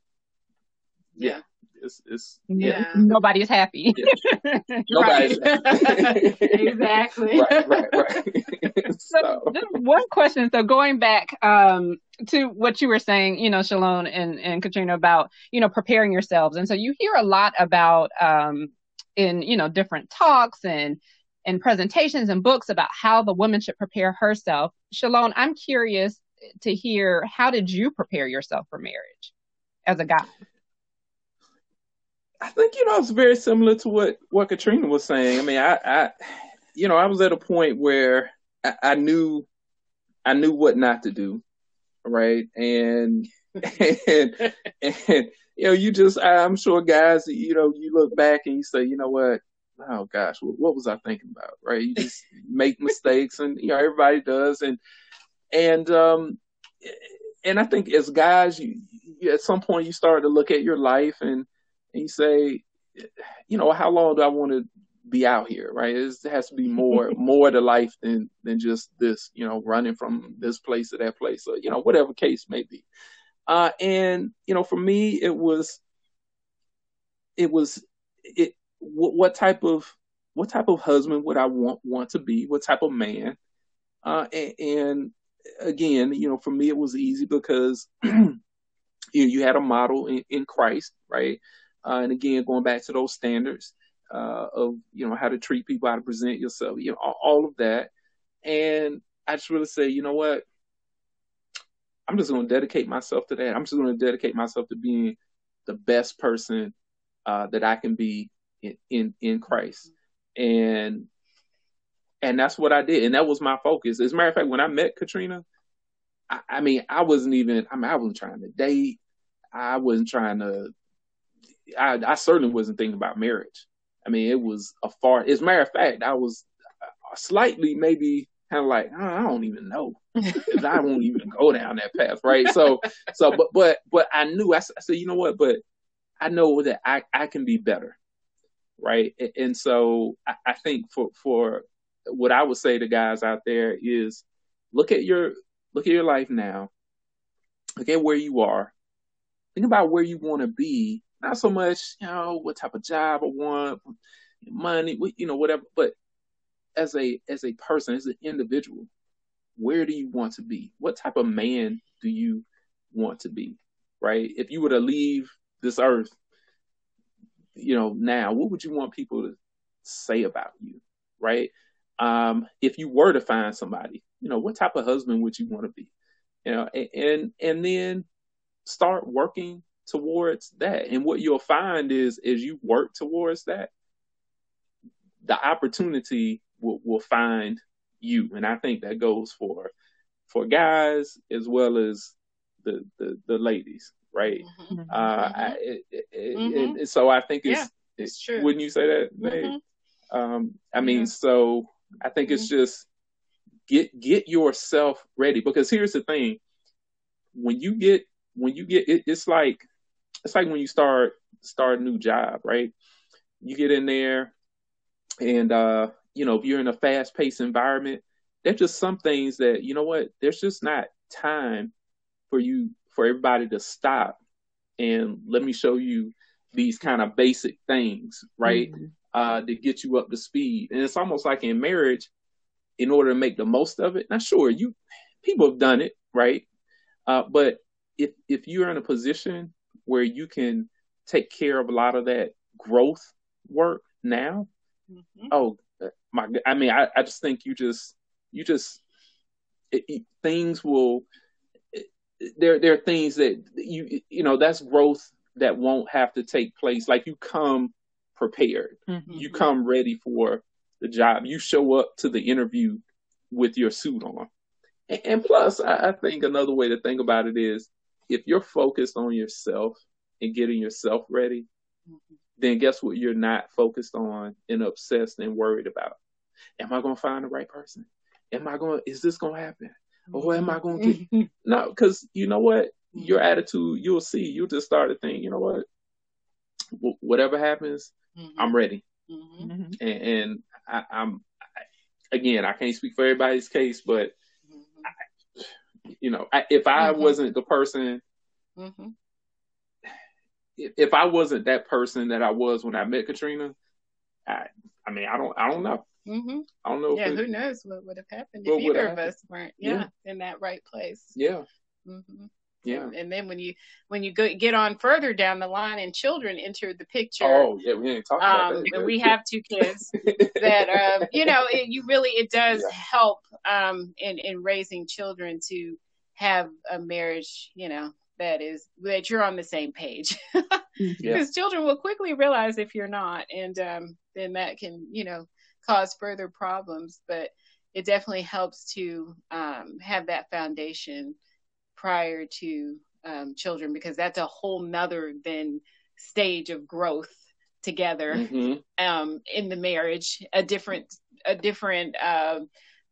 yeah, it's it's yeah. Nobody's happy. Yeah. [laughs] Nobody's [laughs] exactly. right, right, right. [laughs] so, so. one question. So going back um, to what you were saying, you know, Shalone and, and Katrina about, you know, preparing yourselves. And so you hear a lot about um, in, you know, different talks and and presentations and books about how the woman should prepare herself. Shalone, I'm curious to hear how did you prepare yourself for marriage as a guy? I think you know it's very similar to what what Katrina was saying. I mean, I, I you know, I was at a point where I, I knew I knew what not to do, right? And and and you know, you just I'm sure guys, you know, you look back and you say, you know what, oh gosh, what, what was I thinking about, right? You just [laughs] make mistakes, and you know everybody does, and and um and I think as guys, you, you at some point you start to look at your life and and you say, you know, how long do I want to be out here, right? It's, it has to be more [laughs] more to life than than just this, you know, running from this place to that place, or you know, whatever case may be. Uh, and you know, for me, it was it was it what, what type of what type of husband would I want want to be? What type of man? Uh, and, and again, you know, for me it was easy because [clears throat] you you had a model in, in Christ, right? Uh, and again, going back to those standards uh, of you know how to treat people, how to present yourself, you know, all, of that. And I just really say, you know what? I'm just going to dedicate myself to that. I'm just going to dedicate myself to being the best person uh, that I can be in, in, in Christ. And and that's what I did, and that was my focus. As a matter of fact, when I met Katrina, I, I mean, I wasn't even. I mean, I wasn't trying to date. I wasn't trying to. I, I certainly wasn't thinking about marriage. I mean, it was a far. As a matter of fact, I was slightly maybe kind of like oh, I don't even know because I won't even go down that path, right? So, so, but, but, but I knew. I, I said, you know what? But I know that I I can be better, right? And so I, I think for for what I would say to guys out there is look at your look at your life now. Look at where you are. Think about where you want to be. Not so much, you know, what type of job I want, money, you know, whatever. But as a as a person, as an individual, where do you want to be? What type of man do you want to be? Right? If you were to leave this earth, you know, now, what would you want people to say about you? Right? um, if you were to find somebody, you know, what type of husband would you want to be? You know, and and then start working towards that. And what you'll find is as you work towards that, the opportunity will, will find you. And I think that goes for for guys as well as the the, the ladies, right? Mm-hmm. Uh, mm-hmm. I, it, it, mm-hmm. it, so I think it's, yeah, it's true. Wouldn't you say that? Mm-hmm. Um, I mean, so I think mm-hmm. it's just get get yourself ready because here's the thing: when you get when you get it, it's like it's like when you start start a new job, right? You get in there, and uh, you know if you're in a fast paced environment, there's just some things that you know what there's just not time for you for everybody to stop and let me show you these kind of basic things, right? Mm-hmm uh, to get you up to speed. And it's almost like in marriage, in order to make the most of it. Now, sure, you people have done it, right? Uh, but if if you're in a position where you can take care of a lot of that growth work now, mm-hmm. oh my! I mean, I, I just think you just you just it, it, things will. there, there are things that you you know that's growth that won't have to take place. Like you come prepared. Mm-hmm. You come ready for the job. You show up to the interview with your suit on. And, and plus, I, I think another way to think about it is if you're focused on yourself and getting yourself ready, mm-hmm. then guess what you're not focused on and obsessed and worried about? Am I going to find the right person? Am I going to, is this going to happen? Or am I going to get, mm-hmm. [laughs] no, because you know what? Your attitude, you'll see, you'll just start to think, you know what? whatever happens, mm-hmm. I'm ready. Mm-hmm. mm-hmm. And, and I, am again, I can't speak for everybody's case, but mm-hmm. I, you know, I, if I mm-hmm. wasn't the person, if if I wasn't that person that I was when I met Katrina, I I mean I don't I don't know. Mm-hmm. I don't know. Yeah, who knows what would have happened if either of us weren't yeah, yeah, in that right place. Yeah. Mm-hmm. Yeah. And, then when you when you go get on further down the line and children enter the picture. Oh yeah, we ain't talking about um, that. We have two kids that um, you know it, you really it does yeah. help um, in in raising children to have a marriage you know that is that you're on the same page because [laughs] yeah. children will quickly realize if you're not and um, then that can you know cause further problems but it definitely helps to um, have that foundation prior to um, children because that's a whole nother than stage of growth together mm-hmm. um, in the marriage a different a different uh,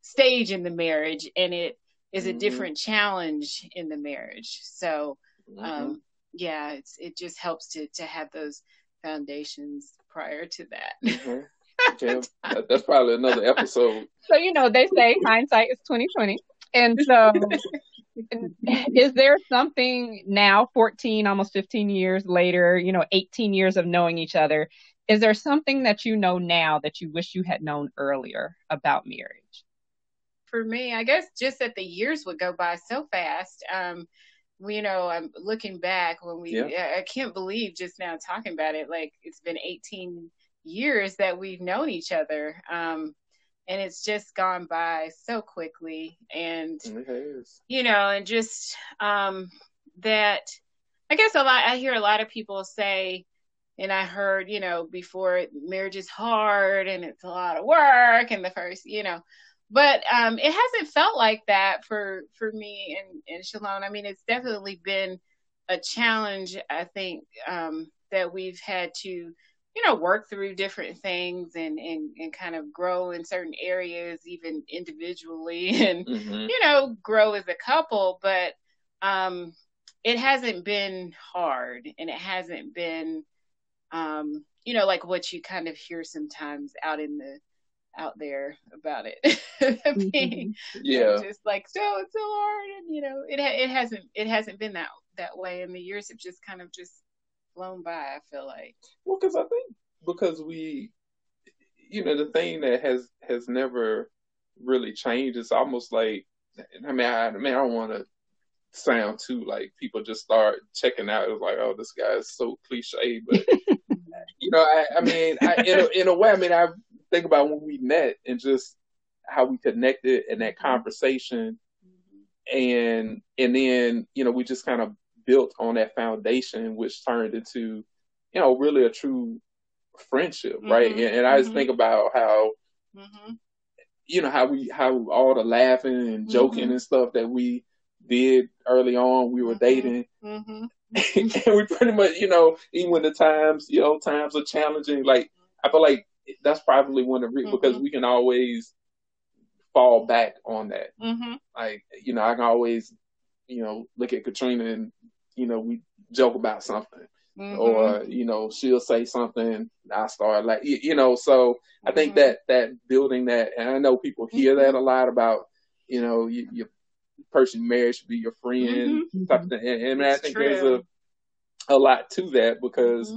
stage in the marriage and it is a mm-hmm. different challenge in the marriage so Mm-hmm. um, yeah it's it just helps to to have those foundations prior to that mm-hmm. [laughs] yeah, that, that's probably another episode so you know they say hindsight is 2020 and so [laughs] [laughs] is there something now 14 almost 15 years later you know 18 years of knowing each other is there something that you know now that you wish you had known earlier about marriage? For me i guess just that the years would go by so fast. Um you know i'm looking back when we yeah. i can't believe just now talking about it like it's been 18 years that we've known each other. Um and it's just gone by so quickly. And you know and just um that i guess a lot i hear a lot of people say and i heard you know before marriage is hard and it's a lot of work and the first you know but um it hasn't felt like that for for me and and Shalone i mean it's definitely been a challenge i think um that we've had to you know work through different things and and, and kind of grow in certain areas even individually [laughs] and mm-hmm. you know grow as a couple but um it hasn't been hard and it hasn't been um you know like what you kind of hear sometimes out in the out there about it. [laughs] Being yeah. just like so it's so hard and you know it it hasn't it hasn't been that that way and the years. Have just kind of just flown by. I feel like. Well, because I think because we, you know, the thing that has has never really changed. It's almost like, I mean, I, I mean, I don't want to sound too like people just start checking out. It's like, oh, this guy is so cliche, but [laughs] you know, I, I mean, I, in a, in a way, I mean, I think about when we met and just how we connected and that conversation, mm-hmm. and and then you know, we just kind of built on that foundation, which turned into, you know, really a true friendship, right? Mm-hmm, and, and, I just mm-hmm. think about how, mm-hmm. you know, how we, how all the laughing and joking and stuff that we did early on, we were dating. [laughs] and we pretty much, you know, even when the times, you know, times are challenging, like, I feel like that's probably one of the, re- because we can always fall back on that. Like, you know, I can always, you know, look at Katrina and you know, we joke about something. Mm-hmm. Or, you know, she'll say something, I start like you, you know, so I think Mm-hmm. that that building that and I know people hear that a lot about, you know, you, your person married should be your friend type of thing. And, and I Mm-hmm. Think true. there's a a lot to that because.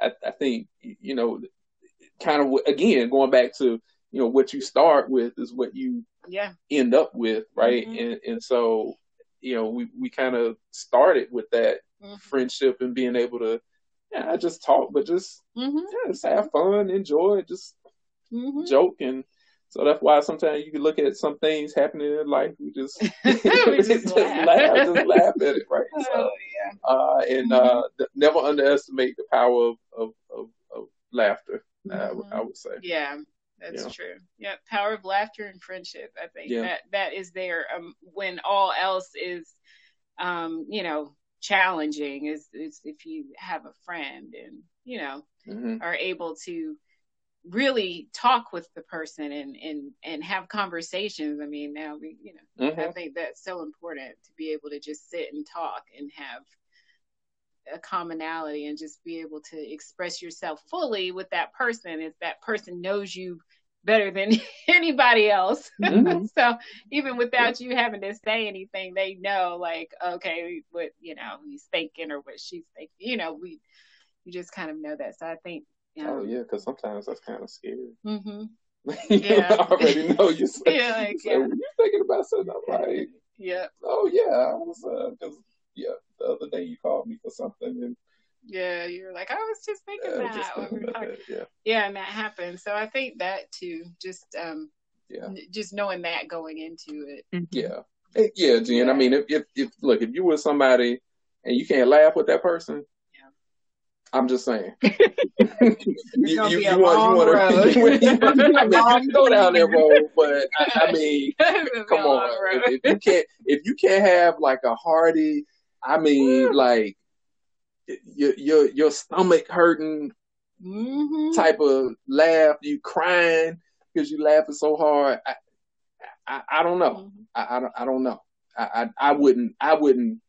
I, I think you know kind of again going back to you know what you start with is what you Yeah. end up with right Mhm. and and so you know we we kind of started with that Mhm. friendship and being able to yeah not just talk but just Mhm. yeah, just have fun enjoy just Mhm. joke and so that's why sometimes you can look at some things happening in life we just [laughs] We [laughs] just laugh. just laugh at it right [laughs] so Oh, yeah. uh, and uh, th- never underestimate the power of of, of, of laughter. I would- I would say. Yeah, that's Yeah. true. Yeah, power of laughter and friendship. I think Yeah. that that is there um, when all else is, um, you know, challenging. Is is if you have a friend and you know hmm are able to really talk with the person and and and have conversations. I mean, now we you know hmm I think that's so important to be able to just sit and talk and have a commonality and just be able to express yourself fully with that person if that person knows you better than [laughs] anybody else. Mhm. [laughs] so even without you having to say anything, they know like, okay, what you know, he's thinking or what she's thinking. You know, we you just kind of know that. So I think. Um, oh yeah, because sometimes that's kind of scary. [laughs] Mm-hmm. you yeah. already know you. Say, yeah, like, yeah. Were you thinking about something? I'm like, yeah. Oh yeah, I was. Uh, yeah, the other day you called me for something and. Yeah, you're like I was just thinking uh, that. Just thinking about that. Yeah. Yeah, and that happened. So I think that too. Just um, yeah, just knowing that going into it. Mm-hmm. Yeah, yeah, Jen. Yeah. I mean, if, if if look, if you were somebody and you can't laugh with that person, I'm just saying. [laughs] you, you, you, you want [laughs] [laughs] to go down that road, but I, I mean, come on. If, if, you can't, if you can't have like a hearty, I mean, like your your your stomach hurting mm-hmm. type of laugh, you crying because you laughing so hard. I, I, I don't know. Mm-hmm. I, I don't I don't know. I, I I wouldn't I wouldn't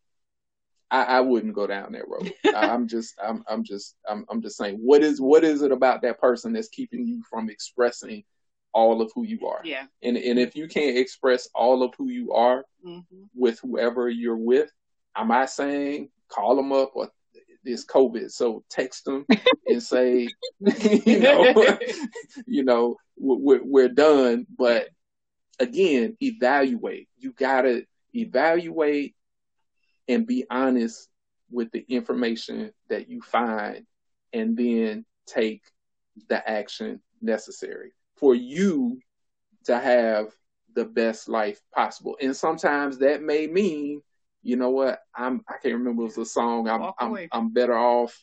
I, I wouldn't go down that road. [laughs] I, am just, I'm, I'm just, I'm, I'm just saying, what is, what is it about that person that's keeping you from expressing all of who you are? Yeah. And and if you can't express all of who you are mm-hmm. with whoever you're with, am I saying call them up or this COVID? So text them [laughs] and say, [laughs] you know, [laughs] you know, we're, we're done. But again, evaluate. You gotta evaluate and be honest with the information that you find and then take the action necessary for you to have the best life possible. And sometimes that may mean, you know what, I'm I can't remember it was a song, I'm I'm, I'm better off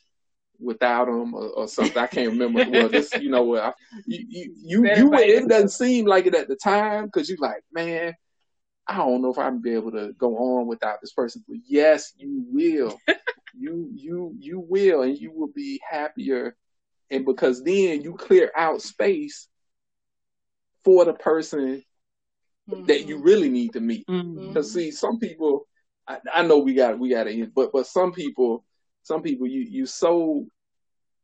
without them or, or, something. I can't remember. well, this, you know what, you you you, you it doesn't seem like it at the time because you're like, man, I don't know if I'm be able to go on without this person. But yes, you will. [laughs] you you you will, and you will be happier. And because then you clear out space for the person mm-hmm. that you really need to meet. Because mm-hmm. see, some people, I, I, know we got we got to end, but but some people, some people, you you so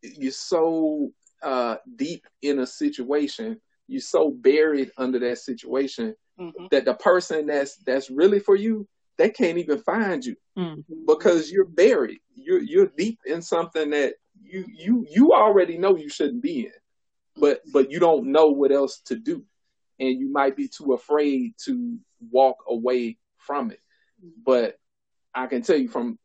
you're so uh, deep in a situation, you're so buried under that situation mm-hmm. that the person that's that's really for you, they can't even find you mm-hmm. because you're buried. You're you're deep in something that you you you already know you shouldn't be in, but but you don't know what else to do, and you might be too afraid to walk away from it. But I can tell you from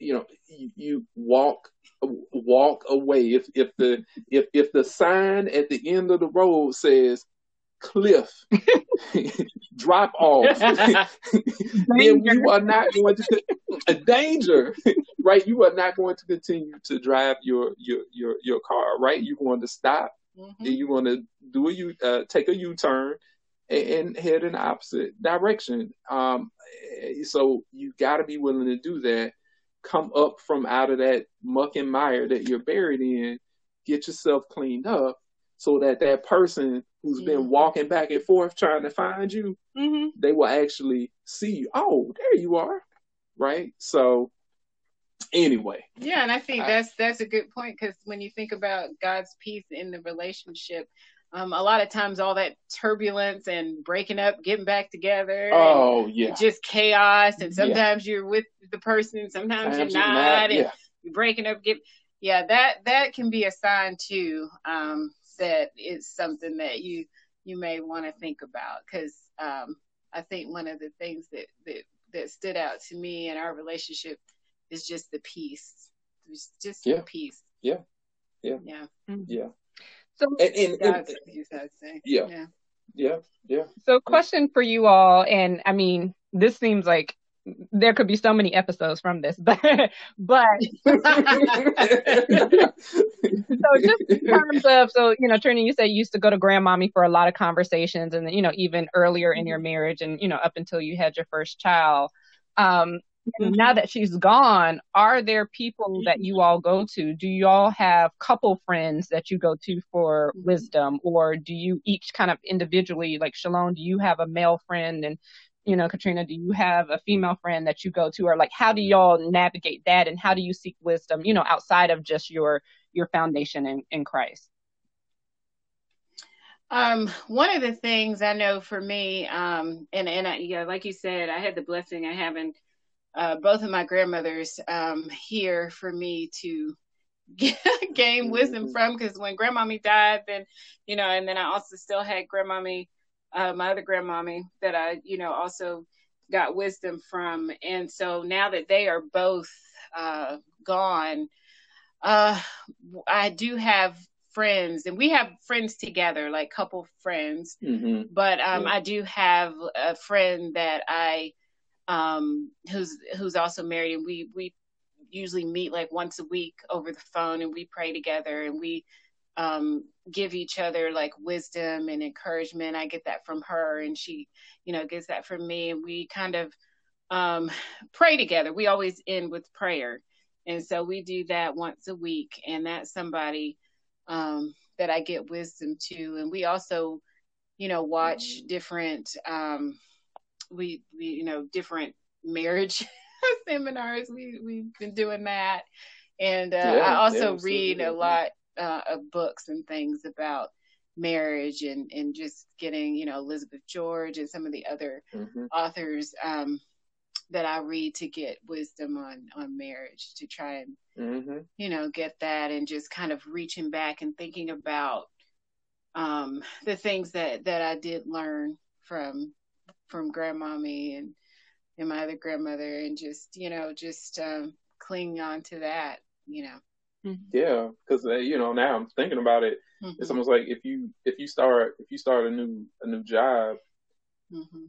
you know you, you walk walk away if if the if if the sign at the end of the road says cliff, [laughs] drop off, [laughs] then you are not going to a danger, right? You are not going to continue to drive your your your your car, right? You're going to stop, mm-hmm. and you're going to do a U, uh, take a U turn, and, and, head in the opposite direction. Um, so you got to be willing to do that. Come up from out of that muck and mire that you're buried in. Get yourself cleaned up so that that person who's mm-hmm. been walking back and forth trying to find you, mm-hmm. they will actually see you. Oh, there you are, right? So, anyway. Yeah, and I think I, that's that's a good point because when you think about God's peace in the relationship, um, a lot of times all that turbulence and breaking up, getting back together. Oh yeah. Just chaos, and sometimes yeah. you're with the person, sometimes, sometimes you're, not, you're not, and yeah. you're breaking up. Get yeah, that that can be a sign too. Um, that is something that you you may want to think about because um, I think one of the things that, that that stood out to me in our relationship is just the peace. It's just yeah. the peace. Yeah. Yeah. Yeah. Mm-hmm. Yeah. So and, and, and, yeah. yeah. Yeah. Yeah. So question for you all, and I mean, this seems like there could be so many episodes from this, [laughs] but but [laughs] so just in terms of so you know, Trina, you said you used to go to grandmommy for a lot of conversations, and you know even earlier in your mm-hmm. marriage, and you know up until you had your first child. Um, Now that she's gone, are there people that you all go to? Do you all have couple friends that you go to for mm-hmm. wisdom, or do you each kind of individually, like Shalone, do you have a male friend and you know, Katrina, do you have a female friend that you go to or like how do y'all navigate that and how do you seek wisdom, you know, outside of just your your foundation in, in Christ? Um, one of the things I know for me, um, and and I, yeah, like you said, I had the blessing of having uh, both of my grandmothers um, here for me to [laughs] gain wisdom mm-hmm. from because when grandmommy died, then you know, and then I also still had grandmommy, uh, my other grandmommy that I you know also got wisdom from, and so now that they are both uh, gone, uh, I do have friends and we have friends together like couple friends mm-hmm. but um, yeah. i do have a friend that i um, who's who's also married and we we usually meet like once a week over the phone and we pray together and we um, give each other like wisdom and encouragement i get that from her and she you know gets that from me and we kind of um, pray together we always end with prayer and so we do that once a week and that's somebody um, that I get wisdom to. And we also, you know, watch different, um, we, we, you know, different marriage [laughs] seminars. We, we've been doing that. And uh, yeah, I also read a lot uh, of books and things about marriage and, and just getting, you know, Elizabeth George and some of the other mm-hmm. authors um, that I read to get wisdom on on marriage to try and mm-hmm. you know get that and just kind of reaching back and thinking about um, the things that that I did learn from from grandmommy and and my other grandmother and just you know just um, clinging on to that you know mm-hmm. yeah because uh, you know now i'm thinking about it mm-hmm. it's almost like if you if you start if you start a new a new job mm-hmm.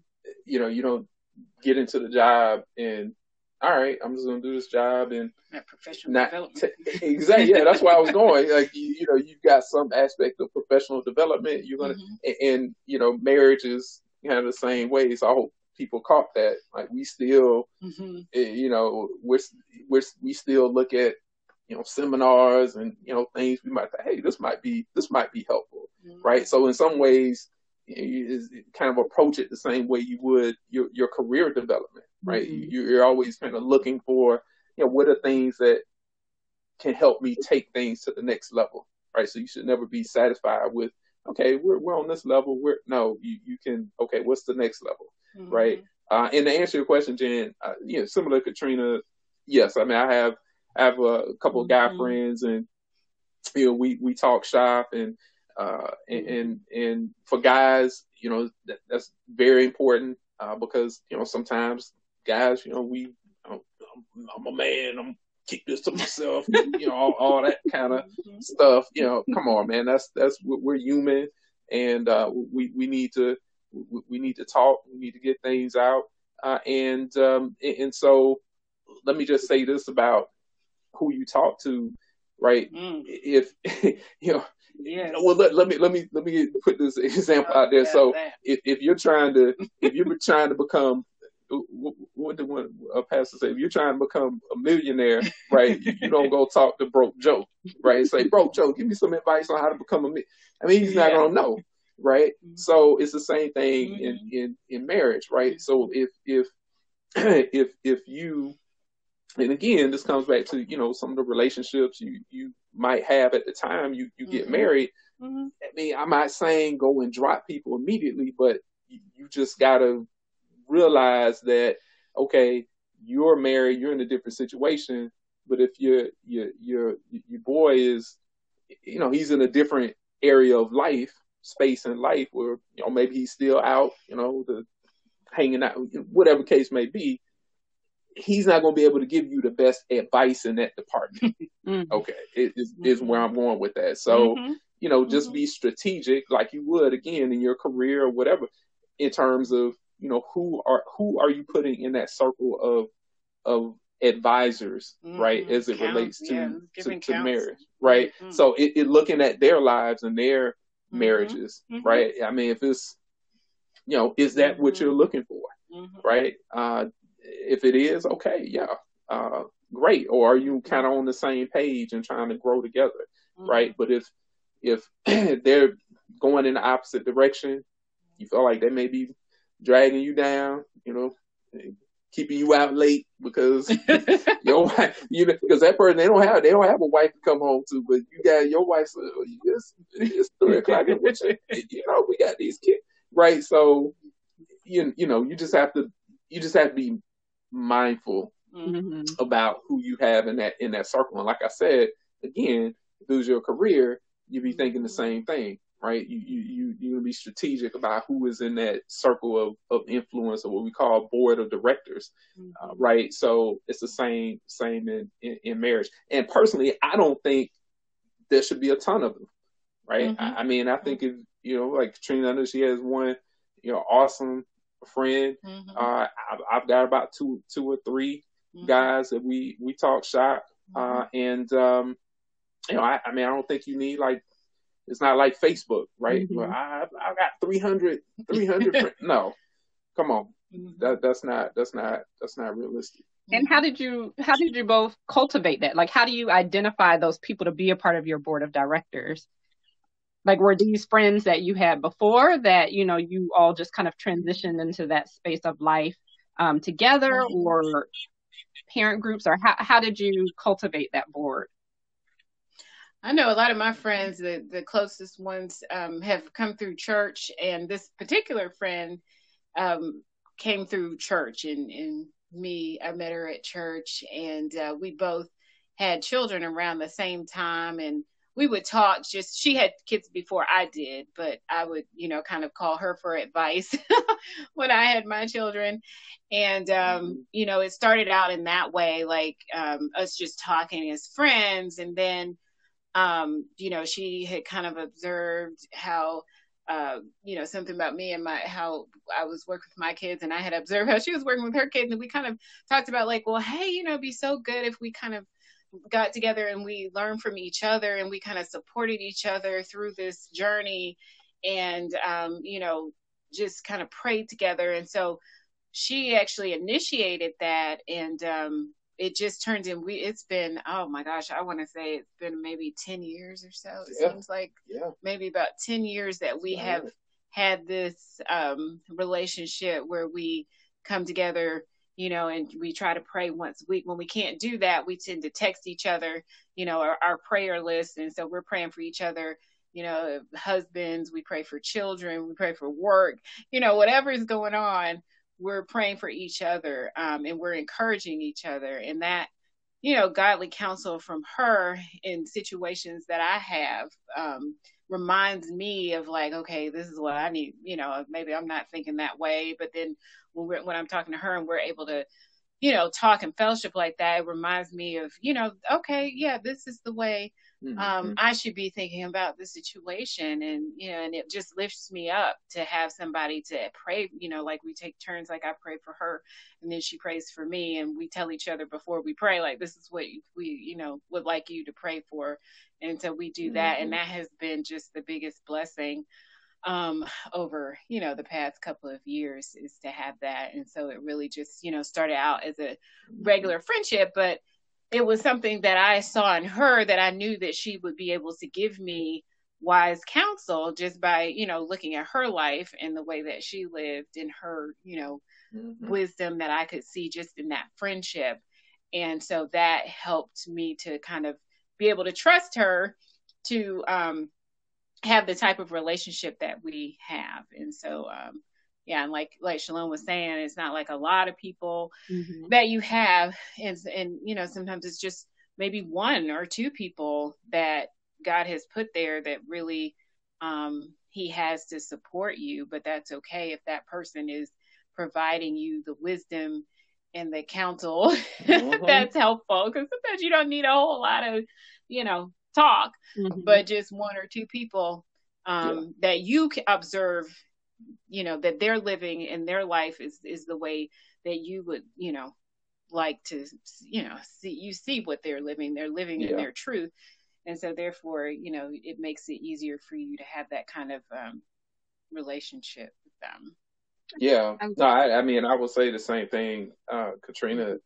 you know you don't get into the job and all right, I'm just gonna do this job and that professional not development. T- exactly. Yeah, that's where I was going. Like you, you, know, you've got some aspect of professional development. You're gonna mm-hmm. and, and, you know, marriage is kind of the same way. So I hope people caught that. Like we still, mm-hmm. Eh, you know, we're we're we still look at you know seminars and you know things we might say, hey, this might be this might be helpful, mm-hmm. right? So in some ways, is kind of approach it the same way you would your your career development, right? Mm-hmm. You're always kind of looking for, you know, what are things that can help me take things to the next level, right? So you should never be satisfied with, okay, we're we're on this level. We're no, you you can okay, what's the next level, mm-hmm. right? Uh, and to answer your question, Jen, uh, you know, similar to Katrina, yes, I mean I have I have a couple of guy mm-hmm. friends and you know we we talk shop and uh, and, and, and for guys, you know, that, that's very important uh, because you know sometimes guys, you know, we, I'm, I'm a man, I'm keep this to myself, you know, all, all that kind of stuff. You know, come on, man, that's that's we're human, and uh, we we need to we need to talk, we need to get things out, uh, and um, and so let me just say this about who you talk to, right? Mm. If [laughs] you know Yes. Well, let, let me let me let me put this [laughs] example out there. So if, if you're trying to if you're trying to become what did one a pastor say? If you're trying to become a millionaire, [laughs] right, you, don't go talk to broke Joe, right? And Say, broke Joe, give me some advice on how to become a. I mean, he's not yeah. gonna know, right? Mm-hmm. So it's the same thing mm-hmm. in, in in marriage, right? So if if [clears throat] if if you and again, this comes back to you know some of the relationships you you might have at the time you you get mm-hmm. married. Mm-hmm. I mean, I'm not saying go and drop people immediately, but you, you just gotta realize that okay, you're married, you're in a different situation. But if your your your your boy is, you know, he's in a different area of life, space in life, where you know maybe he's still out, you know, the hanging out, whatever case may be he's not going to be able to give you the best advice in that department. mm-hmm. [laughs] [laughs] Okay, it is, is where I'm going with that. So, mm-hmm. you know, just mm-hmm. be strategic like you would again in your career or whatever, in terms of you know who are who are you putting in that circle of of advisors, right, mm-hmm. as it Count, relates to yeah, to, to, marriage, right? Mm-hmm. So it, it, looking at their lives and their mm-hmm. marriages, right? I mean, if it's you know, is that what you're looking for? Right? Uh, if it is, okay, yeah, uh, great. Or are you kind of on the same page and trying to grow together, mm-hmm. right? But if if [clears throat] they're going in the opposite direction, you feel like they may be dragging you down, you know, keeping you out late because [laughs] your wife, you know, because that person they don't have they don't have a wife to come home to, but you got your wife. So it's, it's three o'clock in the You know, we got these kids, right? So you you know, you just have to you just have to be mindful mm-hmm. about who you have in that in that circle. And like I said, again, was your career, you'd be thinking the same thing, right? You you you you to be strategic about who is in that circle of of influence or what we call board of directors, mm-hmm. uh, right? So it's the same same in, in, in marriage. And personally, I don't think there should be a ton of them, right? Mm-hmm. I, I, mean, I think if you know, like Katrina, I know she has one, you know, awesome friend. Mm-hmm. Uh, I've, I've, got about two two or 3 mm-hmm. guys that we we talk shop, uh, mm-hmm. and um, you know, I, I mean, I don't think you need like it's not like Facebook, right? Mm-hmm. Well, I I got 300, 300 [laughs] no, come on, mm-hmm. that that's not that's not that's not realistic. And how did you how did you both cultivate that? Like, how do you identify those people to be a part of your board of directors? Like, were these friends that you had before that you know you all just kind of transitioned into that space of life um, together, mm-hmm. or parent groups, or how how did you cultivate that board? I know a lot of my friends, the, the closest ones, um, have come through church, and this particular friend um, came through church. And, and me, I met her at church, and uh, we both had children around the same time, and we would talk. Just she had kids before I did, but I would, you know, kind of call her for advice [laughs] when I had my children, and um, mm-hmm. you know, it started out in that way, like um, us just talking as friends, and then um, you know, she had kind of observed how, uh, you know, something about me and my how I was working with my kids, and I had observed how she was working with her kids, and we kind of talked about like, well, hey, you know, be so good if we kind of got together and we learned from each other and we kind of supported each other through this journey, and um, you know, just kind of prayed together, and so she actually initiated that, and um, it just turned in we it's been oh my gosh i want to say it's been maybe 10 years or so it yeah. seems like yeah. maybe about 10 years that we yeah. have had this um, relationship where we come together you know and we try to pray once a week when we can't do that we tend to text each other you know our, our prayer list and so we're praying for each other you know husbands we pray for children we pray for work you know whatever is going on we're praying for each other um, and we're encouraging each other. And that you know godly counsel from her in situations that i have um, reminds me of like okay this is what i need you know maybe i'm not thinking that way. But then when we're when i'm talking to her and we're able to you know talk and fellowship like that it reminds me of you know okay yeah this is the way Mm-hmm. Um, I should be thinking about the situation, and you know, and it just lifts me up to have somebody to pray. You know, like we take turns. Like I pray for her, and then she prays for me, and we tell each other before we pray, like this is what we, you know, would like you to pray for, and so we do that, mm-hmm. and that has been just the biggest blessing um over you know the past couple of years is to have that and so it really just you know started out as a mm-hmm. regular friendship but it was something that I saw in her that I knew that she would be able to give me wise counsel just by, you know, looking at her life and the way that she lived and her, you know, mm-hmm. wisdom that I could see just in that friendship. And so that helped me to kind of be able to trust her to um, have the type of relationship that we have. And so, um, yeah, and like like Shalone was saying, it's not like a lot of people mm-hmm. that you have, and and you know sometimes it's just maybe one or two people that God has put there that really um, He has to support you, but that's okay if that person is providing you the wisdom and the counsel [laughs] mm-hmm. that's helpful because sometimes you don't need a whole lot of you know talk, mm-hmm. but just one or two people um, yeah. that you can observe you know that they're living in their life is is the way that you would you know like to you know see you see what they're living. They're living yeah. in their truth. And so therefore you know it makes it easier for you to have that kind of um, relationship with them. Yeah. No I, I, mean i will say the same thing uh, katrina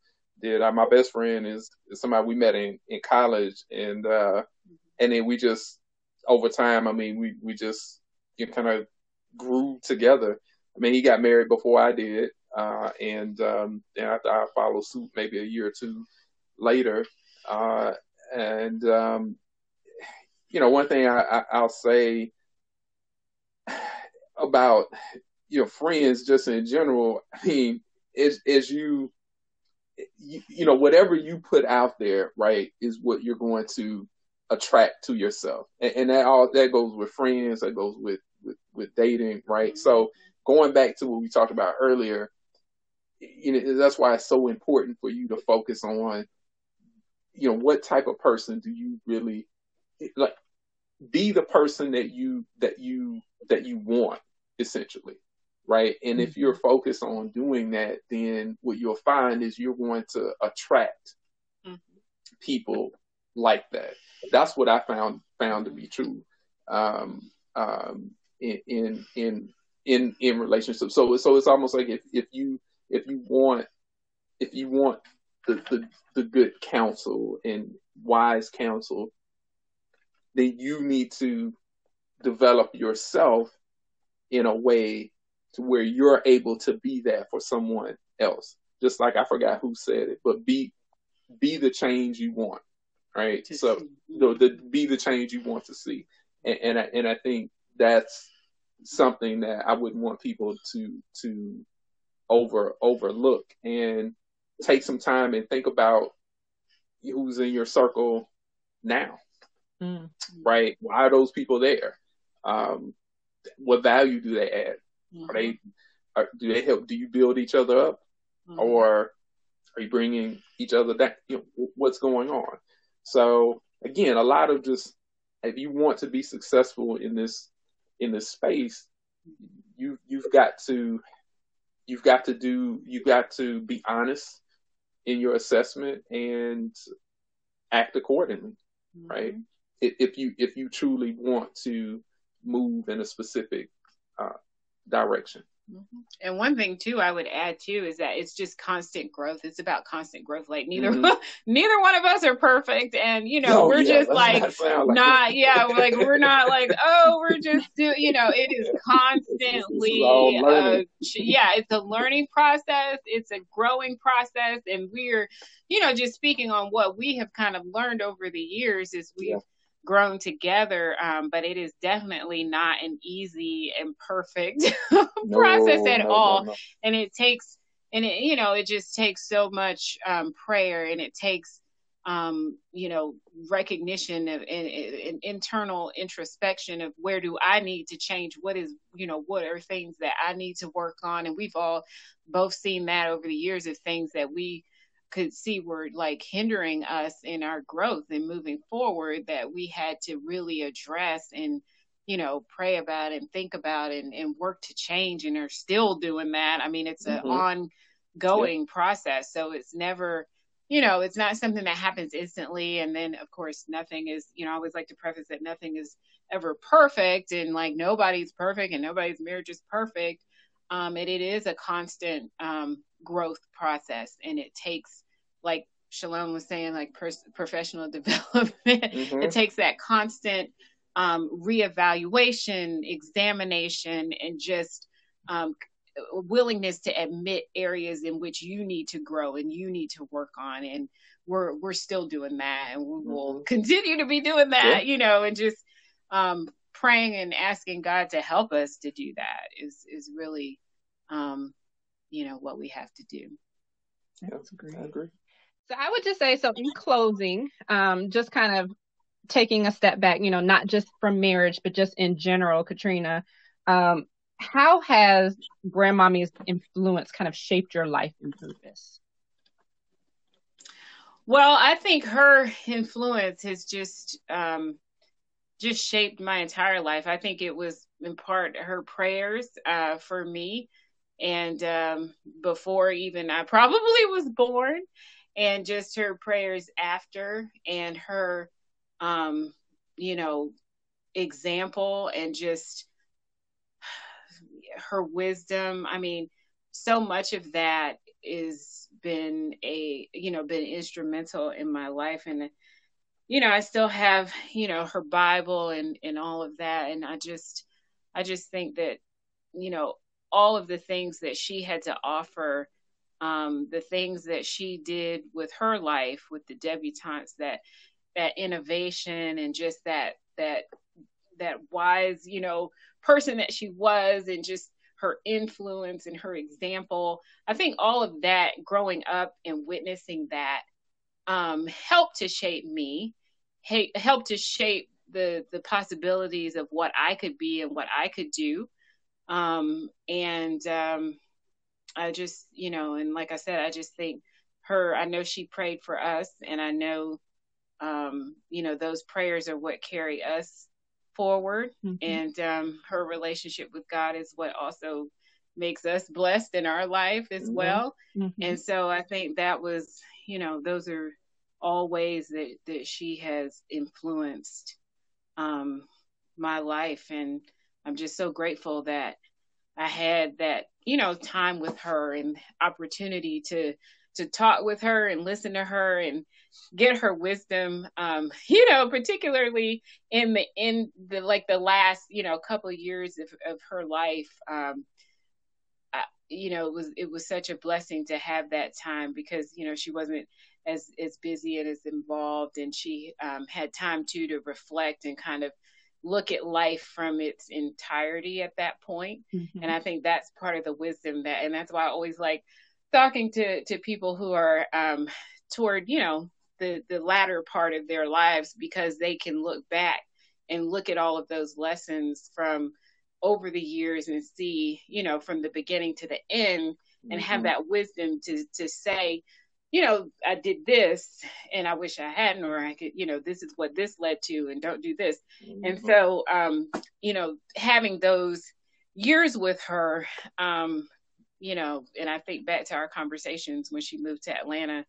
did. Uh, my best friend is, is somebody we met in, in college and uh, mm-hmm. and then we just over time i mean we we just you kind of grew together. I mean, he got married before I did, uh, and um, and I, I followed suit maybe a year or two later. Uh, and um, you know, one thing I, I, will say about your friends, just in general, I mean, is is you, you, you know, whatever you put out there, right, is what you're going to attract to yourself. And, and that all that goes with friends, that goes with with, with dating, right? So going back to what we talked about earlier, you know, that's why it's so important for you to focus on, you know, what type of person do you really like be the person that you that you that you want essentially right and if you're mm-hmm. focused on doing that then what you'll find is you're going to attract mm-hmm. people like that that's what i found found to be true um, um, in in in in relationships so so it's almost like if if you if you want if you want the the, the good counsel and wise counsel then you need to develop yourself in a way to where you're able to be that for someone else. Just like I forgot who said it, but be be the change you want, right? To so you know, the, be the change you want to see, and and I, and I think that's something that I wouldn't want people to to over overlook and take some time and think about who's in your circle now mm. right? Why are those people there? Um, what value do they add? Mm-hmm. Are they are, do they help? Do you build each other up, mm-hmm. or are you bringing each other down? You know, what's going on? So again, a lot of just if you want to be successful in this in this space, you you've got to you've got to do you've got to be honest in your assessment and act accordingly, mm-hmm. right? if you if you truly want to move in a specific uh, direction. Mm-hmm. And one thing too, I would add too, is that it's just constant growth. It's about constant growth. Like neither mm-hmm. [laughs] neither one of us are perfect, and you know, oh, we're yeah, just like not, not yeah, like we're not like [laughs] oh, we're just do you know, it is constantly uh, yeah, it's a learning process, it's a growing process, and we're you know just speaking on what we have kind of learned over the years is we've yeah grown together um, but it is definitely not an easy and perfect [laughs] process at no, all. no, and it takes and it you know it just takes so much um, prayer and it takes um, you know recognition of and, internal introspection of where do i need to change? What is you know what are things that i need to work on? And we've all both seen that over the years of things that we could see were like hindering us in our growth and moving forward that we had to really address and you know pray about and think about and, and work to change and are still doing that. I mean it's mm-hmm. an ongoing process. So it's never you know it's not something that happens instantly. And then of course nothing is you know i always like to preface that nothing is ever perfect and like nobody's perfect and nobody's marriage is perfect. Um, and it is a constant um, growth process and it takes like Shalone was saying, like pers- professional [laughs] development. Mm-hmm. It takes that constant um, reevaluation, examination, and just um, willingness to admit areas in which you need to grow and you need to work on. And we're we're still doing that, and we will mm-hmm. continue to be doing that. Yeah. You know, and just um, praying and asking God to help us to do that is is really, um, you know, what we have to do. That's great. I agree. So I would just say, so in closing, um, just kind of taking a step back, you know, not just from marriage, but just in general, Katrina, um, how has grandmommy's influence kind of shaped your life and purpose? Well, I think her influence has just um, just shaped my entire life. I think it was in part her prayers uh, for me, and um, before even I probably was born, and just her prayers after and her um you know example and just her wisdom. I mean so much of that is been a you know been instrumental in my life. And you know i still have you know her bible and and all of that. And i just i just think that you know all of the things that she had to offer um, the things that she did with her life with the debutantes that that innovation and just that that that wise you know person that she was and just her influence and her example i think all of that growing up and witnessing that um, helped to shape me helped to shape the the possibilities of what I could be and what I could do. Um, and um, I just, you know, and like I said, I just think her. I know she prayed for us, and I know, um, you know, those prayers are what carry us forward. Mm-hmm. And um, her relationship with God is what also makes us blessed in our life as mm-hmm. well. Mm-hmm. And so I think that was, you know, those are all ways that that she has influenced um, my life, and I'm just so grateful that I had that, you know, time with her and opportunity to to talk with her and listen to her and get her wisdom um [laughs] you know particularly in the in the like the last you know couple of years of, of her life um I, you know it was it was such a blessing to have that time because you know she wasn't as as busy and as involved and she um had time too to reflect and kind of look at life from its entirety at that point. Mm-hmm. and i think that's part of the wisdom that and that's why i always like talking to to people who are um toward you know the the latter part of their lives because they can look back and look at all of those lessons from over the years and see you know from the beginning to the end and mm-hmm. have that wisdom to to say you know i did this and i wish i hadn't or i could you know this is what this led to and don't do this mm-hmm. and so um you know having those years with her um you know and i think back to our conversations when she moved to atlanta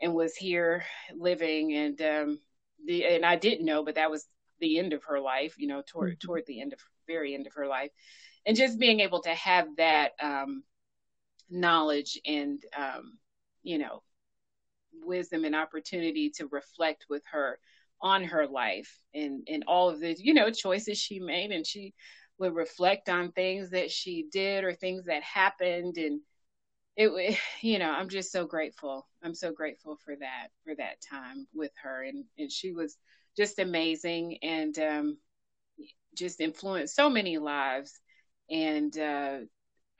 and was here living and um the and I didn't know but that was the end of her life you know toward mm-hmm. toward the end of very end of her life and just being able to have that um knowledge and um you know wisdom and opportunity to reflect with her on her life and and all of the you know choices she made and she would reflect on things that she did or things that happened. And it [laughs] you know i'm just so grateful. I'm so grateful for that for that time with her. And and she was just amazing and um just influenced so many lives. And uh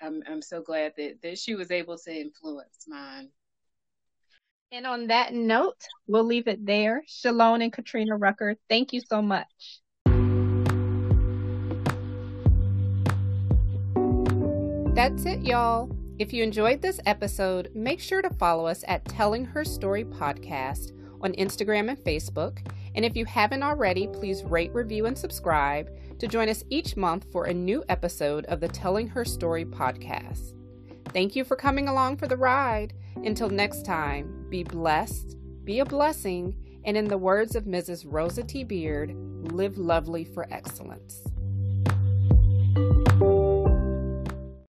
i'm i'm so glad that that she was able to influence mine and on that note we'll leave it there shalone and katrina rucker thank you so much that's it y'all if you enjoyed this episode, make sure to follow us at Telling Her Story Podcast on Instagram and Facebook. And if you haven't already, please rate, review, and subscribe to join us each month for a new episode of the Telling Her Story podcast. Thank you for coming along for the ride. Until next time, be blessed, be a blessing, and in the words of Mrs. Rosa T. Beard, live lovely for excellence.